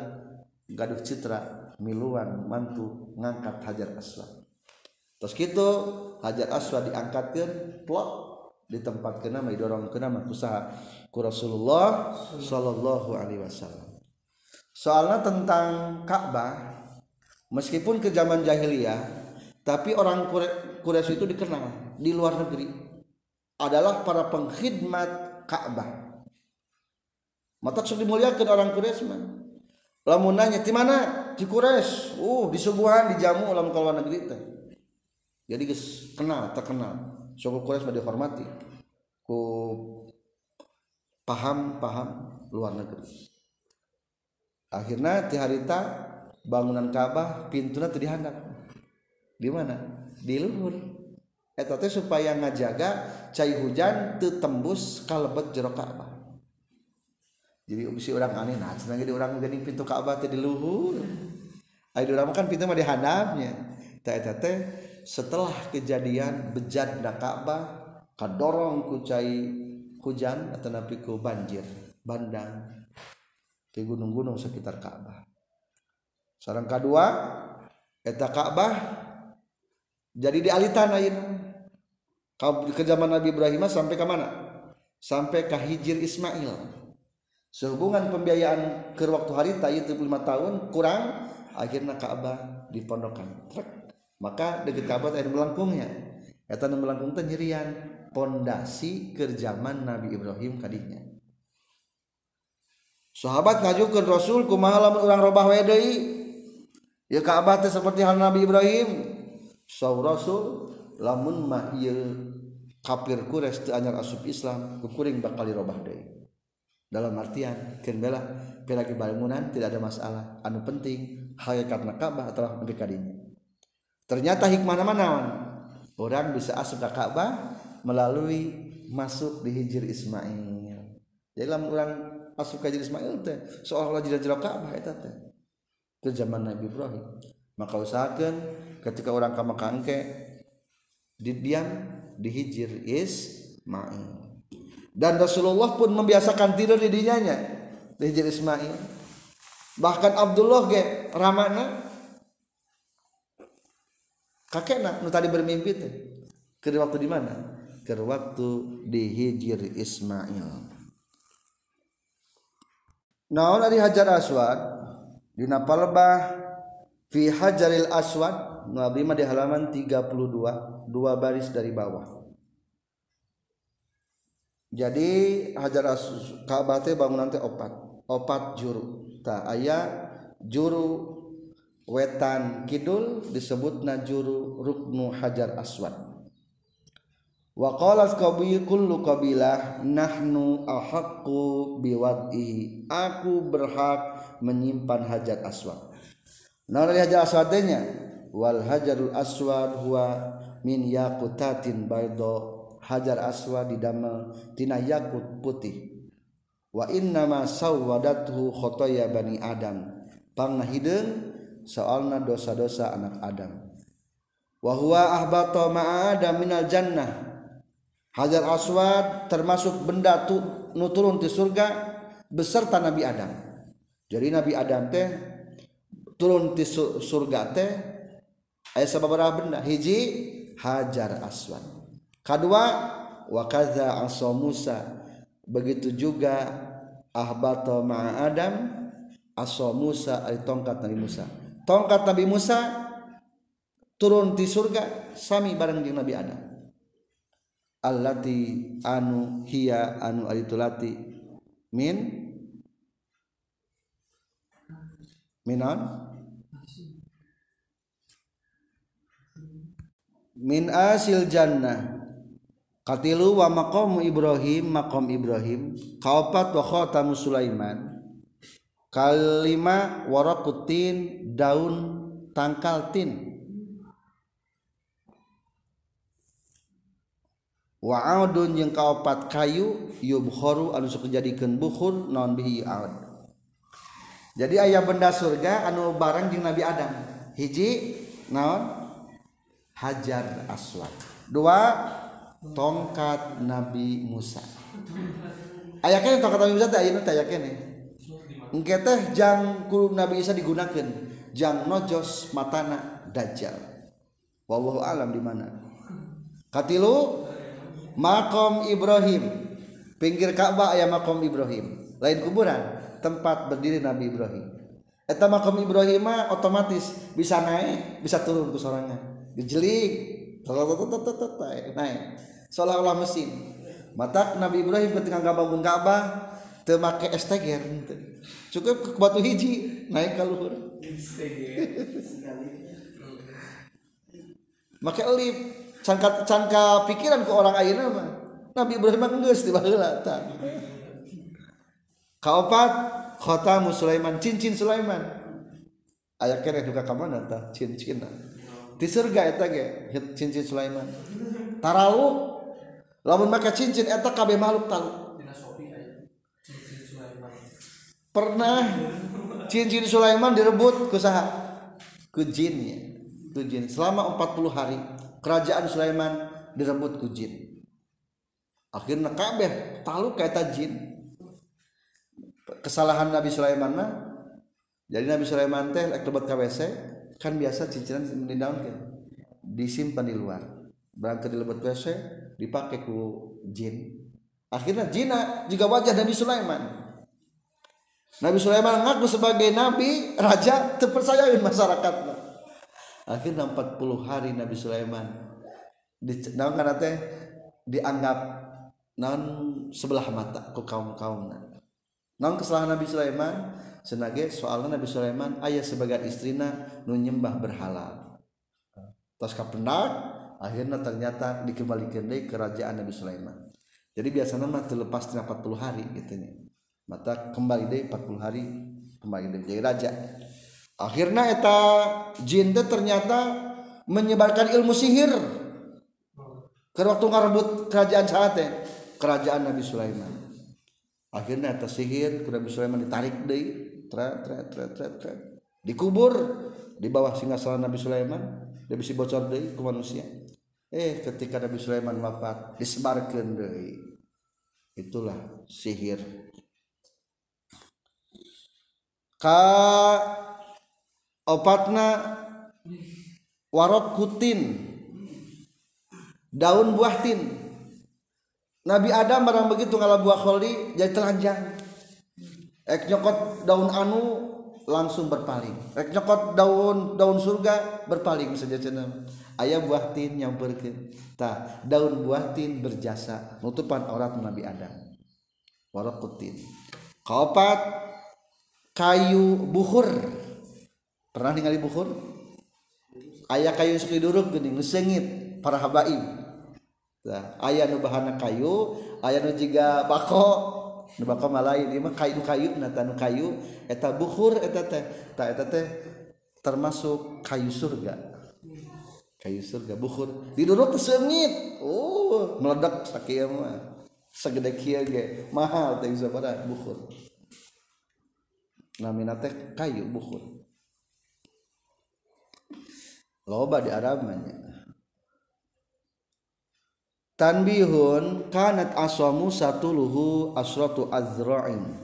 gaduh citra miluan mantu ngangkat hajar aswad. Terus gitu hajar aswad diangkatkan plot di tempat kena didorong kena usaha ku Rasulullah Shallallahu Alaihi Wasallam. Soalnya tentang Ka'bah meskipun ke zaman jahiliyah tapi orang Quraisy itu dikenal di luar negeri. Adalah para pengkhidmat Ka'bah mata sudah dimuliakan orang Quraisy mah. Lamun nanya di mana? Di Quraisy. Uh disuguhan dijamu lamun kalau negeri teh. Jadi guys kenal terkenal. Suku Quraisy mah dihormati. Ku paham paham luar negeri. Akhirnya di harita bangunan Ka'bah pintunya terdihandap di mana? Di luhur. Eta teh supaya ngajaga cai hujan teu tembus kalebet jero Ka'bah. Jadi si orang aneh nah cenah di orang geuning pintu Ka'bah teh di luhur. Ayo orang kan pintu mah di handapnya teh eta teh setelah kejadian bejat da Ka'bah kadorong ku cai hujan atau napi ku banjir bandang di gunung-gunung sekitar Ka'bah. Sarang kedua eta Ka'bah jadi dialitan ayeuna. Ke zaman Nabi Ibrahim sampai ke mana? Sampai ke Hijir Ismail. Sehubungan pembiayaan ke waktu hari itu lima tahun kurang akhirnya Ka'bah dipondokan maka deket Ka'bah ada melengkungnya eta nu melengkung teh pondasi ke zaman Nabi Ibrahim kadinya sahabat ngajukeun Rasul kumaha lamun urang robah we ya Ka'bah teh seperti hal Nabi Ibrahim saw rasul lamun mah ieu kafir kures teu anyar asup Islam kukuring bakal dirobah deui. Dalam artian keun bela piragi bangunan tidak ada masalah. Anu penting hakikatna Ka'bah telah nepi ka ternyata hikmahna mana orang bisa asup ke Ka'bah melalui masuk di hijir Ismail. Jadi lamun orang masuk ke hijir Ismail teh seolah-olah jira-jira Ka'bah eta teh. Itu zaman Nabi Ibrahim. Maka usahakan ketika orang ke Mekah di diam di hijir Ismail. Dan Rasulullah pun membiasakan tidur di dinyanya di hijir Ismail. Bahkan Abdullah ge ramana kakek nak nu tadi bermimpi teh ke waktu di mana? Ke waktu di hijir Ismail. Naon ari hajar aswad? Di napalbah fi hajaril aswad ngabdi mah di halaman 32 dua baris dari bawah. Jadi hajar aswad Ka'bah teh bangunan teh opat. Opat juru. Ta aya juru wetan Kidul disebut najuru ruknu Hajar aswad. Waqalat kullu qabilah nahnu ahaqqu biwad'ihi aku berhak menyimpan hajar aswad. Nah hajar aswadnya wal hajarul aswad huwa min yaqutatin baydo. Hajar aswad didamel tina yakut putih. Wa inna ma sawwadathu khotoya bani adam. Pangna hideung soalna dosa-dosa anak Adam. Wahwa ahbata ma'adam minal jannah. Hajar aswad termasuk benda tu, nu turun di surga beserta Nabi Adam. Jadi Nabi Adam teh turun di surga teh ayat sababaraha benda? Hiji hajar aswad. Kedua wakaza aso Musa. Begitu juga ahbata ma'a Adam aso Musa ay tongkat Nabi Musa. Tongkat Nabi Musa turun di surga sami bareng jeung Nabi Adam. Allati anu hiya anu aritulati min? Minan min asil jannah. Katilu wa maqamu Ibrahim maqam Ibrahim. Kaopat wa khatamu Sulaiman. Kalima warakutin daun tangkal tin. Wa audun jeung kaopat kayu yubkhoru anu sok jadikeun bukhur naon bihi aud. Jadi ayah benda surga anu barang jeung Nabi Adam. Hiji naon? Hajar aswad. Dua tongkat Nabi Musa. Ayah kene tongkat Nabi Musa teh ayeuna teh aya kene engke teh jang ku Nabi Isa digunakan jang nojos matana dajjal. Wallahu alam di mana. Katilu makom Ibrahim. Pinggir Ka'bah aya makom Ibrahim. Lain kuburan tempat berdiri Nabi Ibrahim. Eta makom Ibrahim mah otomatis bisa naik bisa turun ke sorangan dijelik naik. Seolah-olah mesin. Mata Nabi Ibrahim ketika bangun Ka'bah make esteger cukup ke batu hiji naik ke luhur. Make elip. Cangka cangka pikiran ke orang ayeuna mah. Nabi Ibrahim geus di baheula kaopat khatamu Sulaiman cincin Sulaiman. Aya kene juga ka mana tah cincin di surga eta ge? Cincin Sulaiman. Taralu lamun make cincin eta kabeh makhluk tahu. Pernah cincin Sulaiman direbut ke saha? Ke jinnya ke jin. Selama 40 hari kerajaan Sulaiman direbut ke jin. Akhirnya kabeh tahu kaita jin. Kesalahan Nabi Sulaiman mah jadi Nabi Sulaiman teh lek lebat KWC kan biasa cincinan di daun kan disimpan di luar. Berangkat di lebat WC dipakai ku jin. Akhirnya jina jika wajah Nabi Sulaiman. Nabi Sulaiman ngaku sebagai nabi raja terpercaya masyarakat akhirnya 40 hari Nabi Sulaiman di kana teh dianggap non sebelah mata ku kaum-kaum non kesalahan Nabi Sulaiman senage soalnya Nabi Sulaiman ayah sebagai istrina nu nyembah berhala. Tos kapendak akhirnya ternyata dikembalikan deui kerajaan Nabi Sulaiman. Jadi biasanya mah terlepas 40 hari gitu nya. Mata kembali deh 40 hari kembali deh jadi raja. Akhirnya eta jin ternyata menyebarkan ilmu sihir. Ke waktu ngarebut kerajaan saat kerajaan Nabi Sulaiman. Akhirnya eta sihir Nabi Sulaiman ditarik deh tre tre tre tre tre dikubur di bawah singgasana Nabi Sulaiman dia bisa bocor deh ke manusia. Eh ketika Nabi Sulaiman wafat disebarkan deh itulah sihir. Ka opatna warok kutin daun buah tin. Nabi Adam barang begitu ngalah buah kholi jadi telanjang ek nyokot daun anu langsung berpaling. Ek nyokot daun daun surga berpaling saja cenah. Ayah buah tin yang pergi ta daun buah tin berjasa nutupan aurat Nabi Adam. Warok kutin kaopat kayu buhur. Pernah ningali buhur? Ayah kayu suki duruk gini ngesengit para habaib. Nah, ayah nu bahana kayu ayah nu juga bako kayu-kayu eta buhur termasuk kayu surga. Kayu surga buhur. Diduduk sengit oh uh, meledak sakit mah. Segede kia ge mahal teh bisa pada buhur. Namina teh kayu buhur. Loba di Arab mah tanbihun kanat aswamu satuluhu asratu azra'in.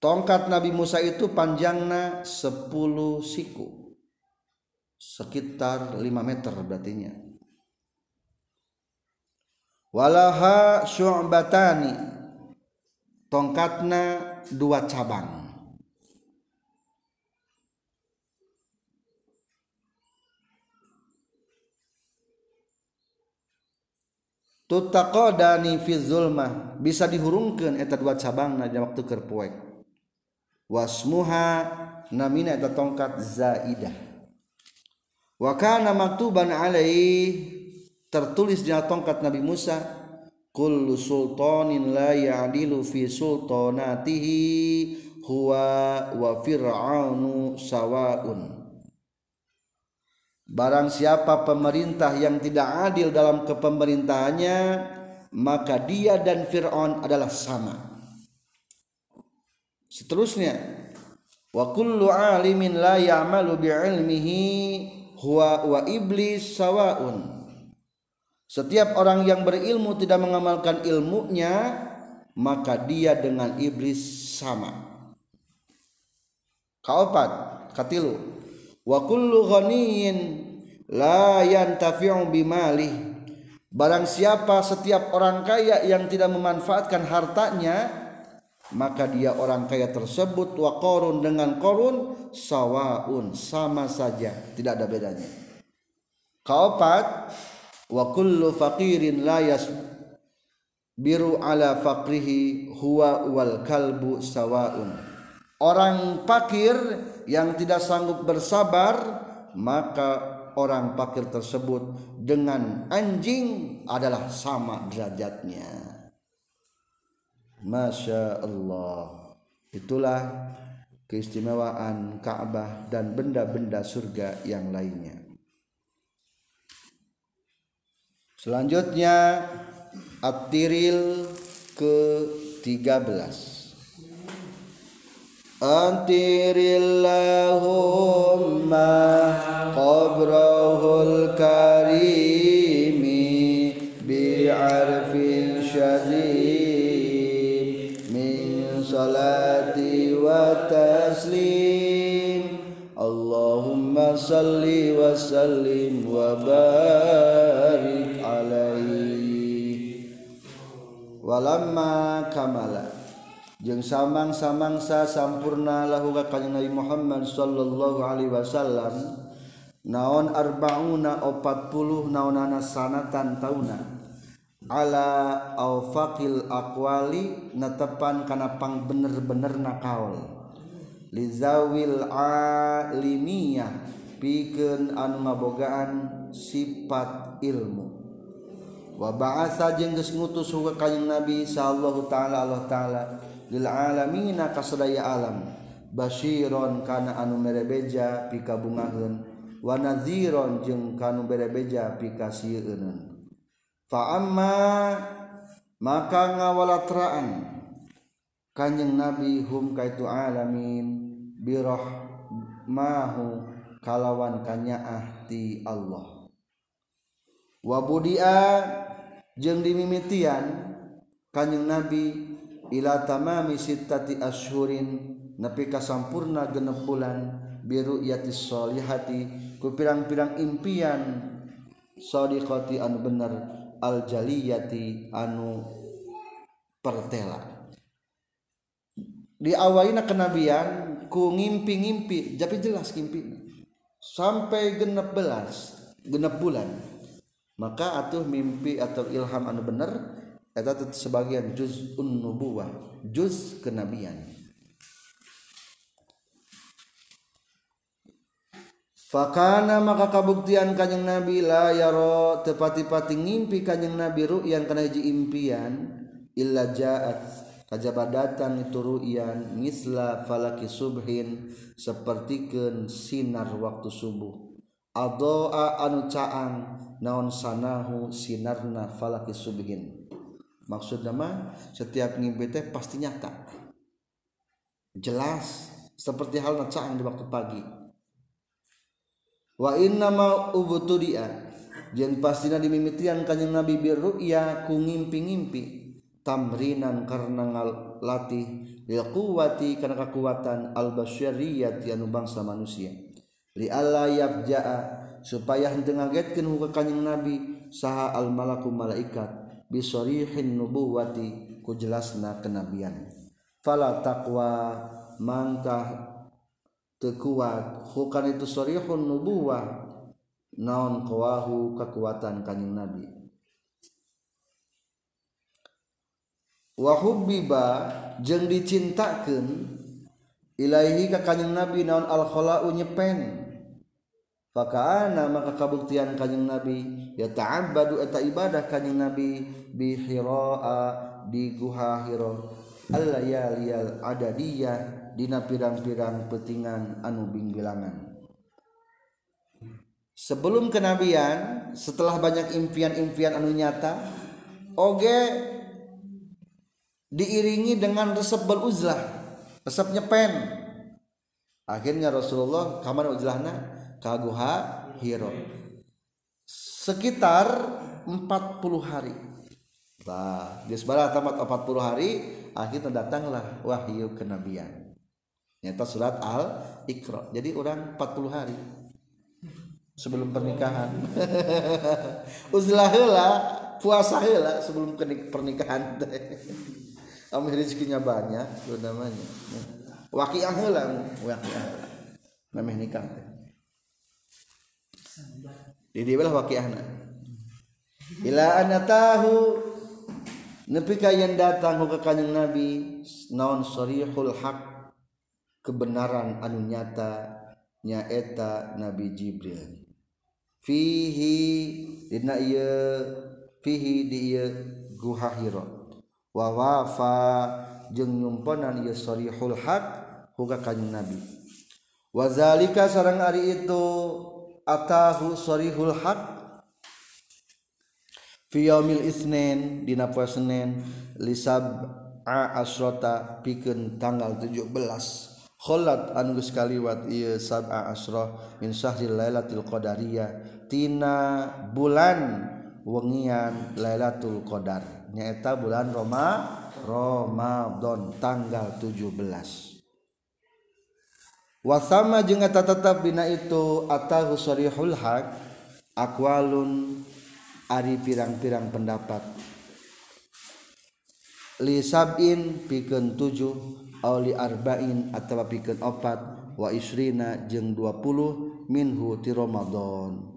Tongkat Nabi Musa itu panjangnya 10 siku. Sekitar 5 meter berartinya. Walaha syu'batani. Tongkatnya dua cabang tutaqadani fi zulmah bisa dihurungkeun eta dua cabangna dina waktu keur poek wasmuha namina eta tongkat zaidah. Wa kana maktuban alaihi tertulis dina tongkat Nabi Musa kullu sultanin la ya'dilu fi sultanatihi huwa wa fir'aunu sawaun. Barang siapa pemerintah yang tidak adil dalam kepemerintahannya maka dia dan Fir'aun adalah sama. Seterusnya wa kullu alimin la ya'malu bi'ilmihi huwa wa iblis sawaun. Setiap orang yang berilmu tidak mengamalkan ilmunya maka dia dengan iblis sama. Kaopat katilu wa kullu ghaniyin la yantafi'u bimalih. Barang siapa setiap orang kaya yang tidak memanfaatkan hartanya maka dia orang kaya tersebut wa korun dengan korun sawaun sama saja. Tidak ada bedanya. Kaopat wa kullu faqirin la biru ala faqrihi huwa wal kalbu sawaun. Orang fakir yang tidak sanggup bersabar maka orang fakir tersebut dengan anjing adalah sama derajatnya. Masya Allah. Itulah keistimewaan Ka'bah dan benda-benda surga yang lainnya. Selanjutnya At-Tiril ke-13 أنتر اللهم قبره الكريم بعرف شديد من صلاة وتسليم. اللهم صل وسلم وبارك عليه. ولما كمل jeung samang-samangsa sampurna lahu ka kanjeng Nabi Muhammad sallallahu alaihi wasallam naon arbauna 40 naonana sanatan tauna. Ala awfaqil aqwali natepan kana pang bener-bener nakaul lizawil alimiyah pikeun anu ngabogaan sifat ilmu. Wa ba'atha jeung geus ngutus ka kanjing nabi sallallahu taala Allah taala lil alamina kasadaya alam. Basyiron kana anu merebeja pika bungaheun wa nadhiron jeung kanu berebeja pika sieunun fa amma maka ngawalatraan. Kanjeng nabi hum kaitu alamin birah mahu kalawan kanyaah ti Allah. Wabudia jeung dimimitian kanjeng nabi ila tamami sittati ashurin nepi ka sampurna genep bulan biru yatis solihati ku pirang-pirang impian sadiqati anu bener al jaliyati anu pertela. Diawalina kenabian ku ngimpi-ngimpi tapi jelas ngimpi. Sampai genep belas genep bulan maka atuh mimpi atau ilham anu bener eta sebagian juz'un nubuwah juz kenabian. Fakana maka kabuktian kanjeng Nabi la yaro tepati-pati ngimpi kanjeng Nabi ru'yan kana hiji impian illa ja'at kajaba datang itu ru'yan misla falaki subhin sapertikeun sinar waktu subuh. Adoa anu caang naon sanahu sinarna falaki subhin maksud nama setiap ngimpi teh pasti nyata. Jelas seperti hal caang di waktu pagi. Wa inna ma ubutudia jen pastina dimimitian kanjeng nabi birru'ya ku ngimpi-ngimpi. Tamrinan karena ngalatih lil quwati karena kekuatan al basyariyati anu bangsa manusia. Li alla yafja'a supaya henteu ngagetkeun ka kanjing nabi saha al malaku malaikat bisorihin nubuwati ku jelasna kenabian. Fala taqwa mangkah tekuat. Hukan itu sorihun nubuwah naon kawahu kekuatan kanjing nabi. Wa hubbiba jeung dicintakeun ilaihi ka kanjing nabi naon al khala'u nyepen Fakana maka kabuktian kanjing Nabi. Ya ta'abbadu eta ibadah kanjing Nabi. Bi hiraa di guha hira al layaliyal adadiyah dina pirang-pirang petingan anu bing bilangan sebelum kenabian setelah banyak impian-impian anu nyata oge diiringi dengan resep beruzlah resep nyepen. Akhirnya Rasulullah kamar uzlahna kaguha hiro sekitar 40 hari Nah, geus bala tamat 40 hari akhirnya datanglah wahyu kenabian. Nyata surat Al-Iqra. Jadi orang 40 hari sebelum pernikahan. Uzlah heula, puasa heula sebelum pernikahan. Amin rezekinya banyak, itu namanya. Waqiah heula, waqiah. Namanya nikah teh. di dieu lah waqiahna ila anatahu nepi ka yang datang ke kanjeng nabi naon sarihul haq kebenaran anu nyata nyaeta nabi jibril. Fihi dina ieu fihi di ieu guha hira. Wa wafa jeung nyumponan ieu sarihul haq ka kanjeng nabi. Wazalika sareng ari itu atahu sarihul haq. Yaumil Isnin dina poe Senin lisab a asrota pikeun tanggal 17 kholat anu geus kaliwat ieu sab'a asra min syahril lailatul qadariyah. Tina bulan wengian lailatul qadar nyaeta bulan Roma Ramadan tanggal 17 wasama jeung eta tetep dina itu atahu sarihul haq aqwalun Ari pirang-pirang pendapat. Lisabin piken 7 Aliarbain atau piken opat wa isrina jeng 20 minhu ti Romadhon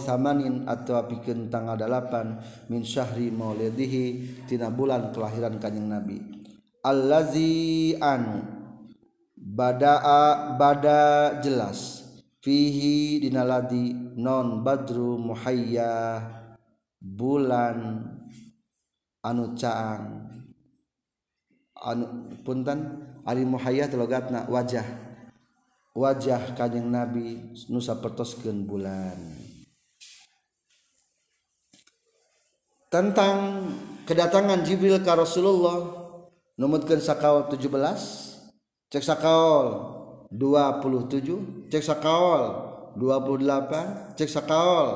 samanin atau piken tanggal 8 min Syahri maulidihi tina bulan kelahiran Kanjeng Nabi. Allazi anu badaa bada jelas. Fihi dinaladi non badru muhayya bulan anu caang. Anu punten? Ari muhayya telogatna wajah. Wajah kanjeng nabi nusa pertoskeun bulan. Tentang kedatangan Jibril ke Rasulullah numutkeun sakawal 17 cek sakaol 27 cek sakaol 28 cek sakaol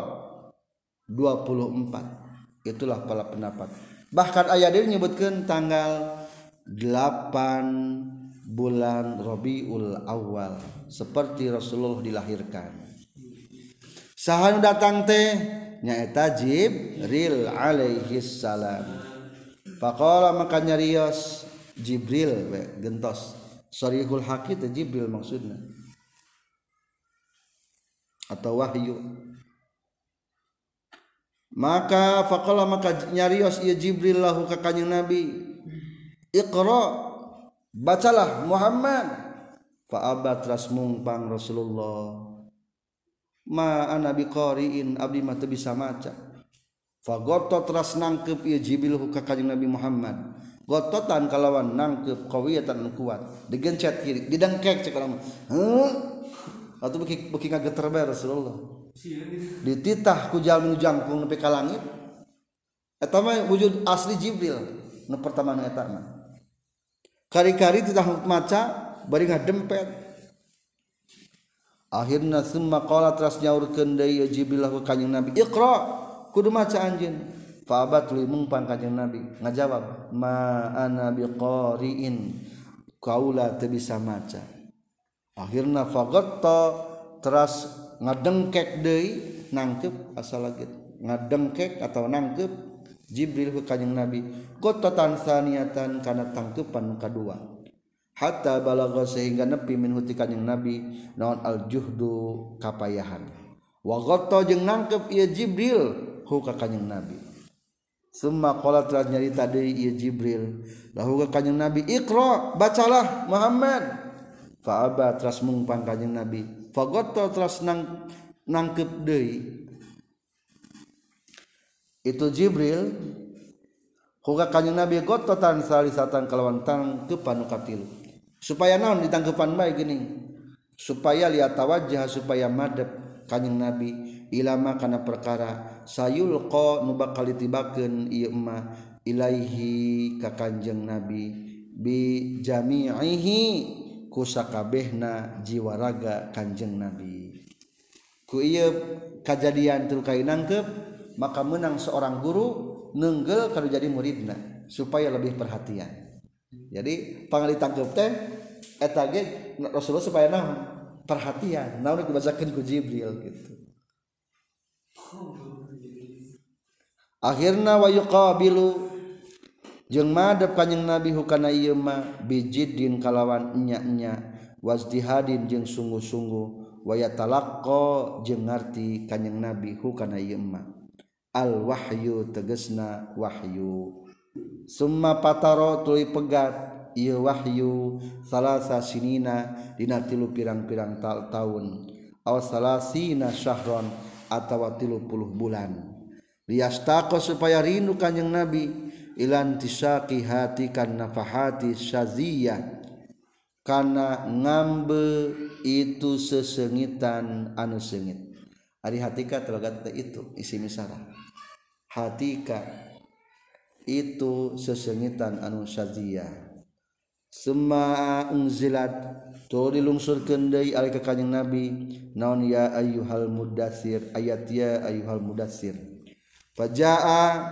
24 itulah pala pendapat. Bahkan ayat ini menyebutkan tanggal 8 bulan Rabiul Awal seperti Rasulullah dilahirkan. Sahan datang teh nyaeta Jibril alaihi salam. Faqala maka nyarios Jibril we, gentos. Sarihul haqi Jibril maksudnya. Atau wahyu. Maka faqala maka nyarios ieu Jibril lahu ka kanjing Nabi. Iqra bacalah Muhammad. Fa abat ras mungpang Rasulullah. Ma ana biqariin abdi mah teu bisa maca. Fa gotot ras nangkep ieu Jibril ka kanjing Nabi Muhammad gototan kalawan nangkep kawiyatan kuat. Digencet kiri didengkek cek orang. Heh atau beki beki ngageter bae Rasulullah. Dititah ku jalmi jangkung nepi ka langit. Eta mah wujud asli Jibril. Nu pertama nu eta mah. Kari-kari titah maca bari ngadempet. Akhirna summa qala teras nyaurkeun deui Jibril ka kanjing Nabi iqra. Kudu maca anjeun. Fa abat li mungpan kanjing Nabi. Ngajawab ma ana biqariin. Kaula teu bisa maca. Akhirna faqatta teras ngadengkek deui nangkep asal lagi ngadengkek atau nangkep Jibril ke kanjeng Nabi. Qotatan saniyatan kana tangkepan kedua hatta balagha sehingga nepi min huti Nabi naon al juhdu kapayahan. Wa jeung nangkep ieu Jibril hu ka kanjeng Nabi Summa qala telah nyarita deui ieu Jibril. Lahu ka kanjeng Nabi Iqra bacalah Muhammad. Fa aba teras mungpang kanjeng Nabi. Fagoto terus nang nangkep deui. Itu Jibril. Huga kanjeng Nabi gototan salisatan kalawan tangkepan nu katilu supaya naon ditangkepan baik gini? Supaya lihat wajah supaya madep kanyeng nabi. Ilama karena perkara sayul ko nuba kali tibaken ieu ilaihi ka kanjeng nabi. Bi jami'ihi kusakabehna jiwaraga kanjeng nabi. Ku iya kejadian teu nangkep maka menang seorang guru nenggel kalau jadi muridna supaya lebih perhatian. Jadi pangali tangkep teh etage Rasulullah supaya naon? perhatian. Naon dibacakeun ku Jibril gitu. Akhirna wa yuqabilu jeung madep kanjing Nabi hukana ieu mah bijiddin kalawan enya-enya wazdihadin jeung sungguh-sungguh wa yatalaqqa jeung ngarti kanjing Nabi hukana ieu mah. Al wahyu tegesna wahyu. Summa pataro tuluy pegat ieu wahyu salasa sinina dina tilu pirang-pirang ta taun. Aw salasina syahron atawa tilu puluh bulan. Liyastaqo supaya rindu kanjeng nabi ilan tisaki hati kan nafahati syaziyah. Karena ngambe itu sesengitan anu sengit. Ari hatika terlogat itu isi misara hatika itu sesengitan anu syaziyah. semaungzilat tuh dilungsurkeun deui ari ka kanjing nabi. Naon ya ayyuhal mudatsir ayat ya ayyuhal mudatsir fajaa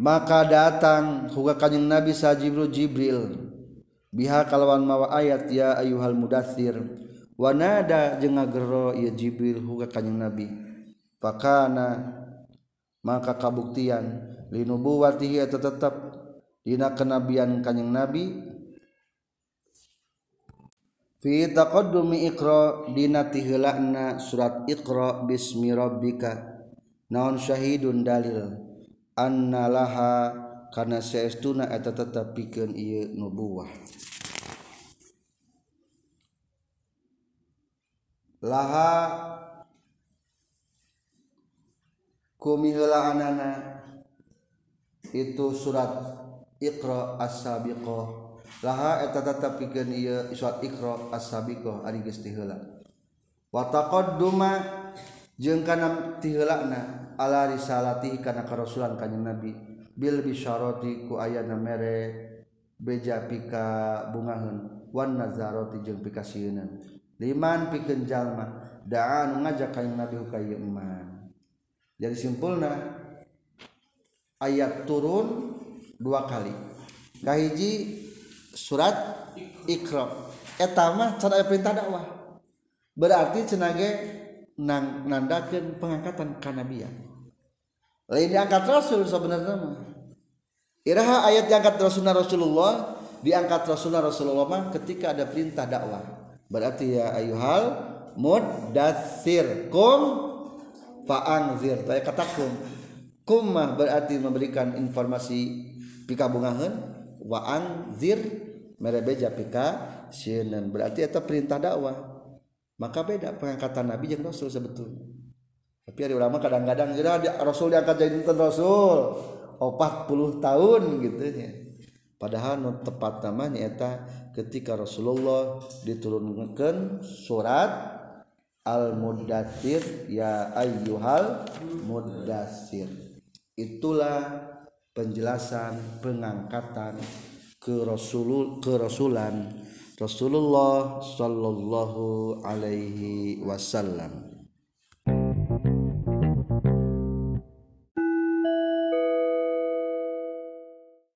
maka datang huga kanjing nabi sa jibril jibril. Biha kalawan mawa ayat ya ayyuhal mudatsir wanada jeung ngagero ya jibril huga kanjing nabi. Fakana maka kabuktian linubuwatihi eta tetep dina kenabian kanyang nabi. Fi taqaddumi iqra dina tiheulana surat iqra bismi rabbika. Naon syahidun dalil? Anna laha kana saestuna eta tetepikeun ieu nubuwah. Laha kumiheulaanana itu surat Iqra as-sabiqah. Laha eta tetep pikeun ieu surat Iqra as-sabiqah ari geus tiheula wa taqadduma jeung kana tiheulana ala risalati kana karasulan kanjeng Nabi. Bil bisyarati ku ayana mere beja pika bungaheun wan nazarati jeung pika sieunan liman pikeun jalma da'an ngajak kanjeng Nabi ka ieu jadi simpulna ayat turun dua kali. Kahiji surat ikra etama cara perintah dakwah. Berarti cenage nang nandakeun pengangkatan kanabian lain diangkat rasul sebenarnya mah. Iraha ayat diangkat rasulullah rasulullah diangkat rasulullah rasulullah mah ketika ada perintah dakwah. Berarti ya ayuhal mudathir kum faangzir. Kata kum kumah berarti memberikan informasi pika bungahan wa anzir merebeja pika sieun berarti itu perintah dakwah. Maka beda pengangkatan nabi jeung rasul sebetulnya. Tapi ada ulama kadang-kadang ada rasul diangkat jadi rasul. 40 tahun gitu ya. Padahal tepat namanya eta ketika Rasulullah diturunkan surat al-muddatsir ya ayyuhal muddatsir. Itulah penjelasan pengangkatan ke rasul ke rasulan Rasulullah sallallahu alaihi wasallam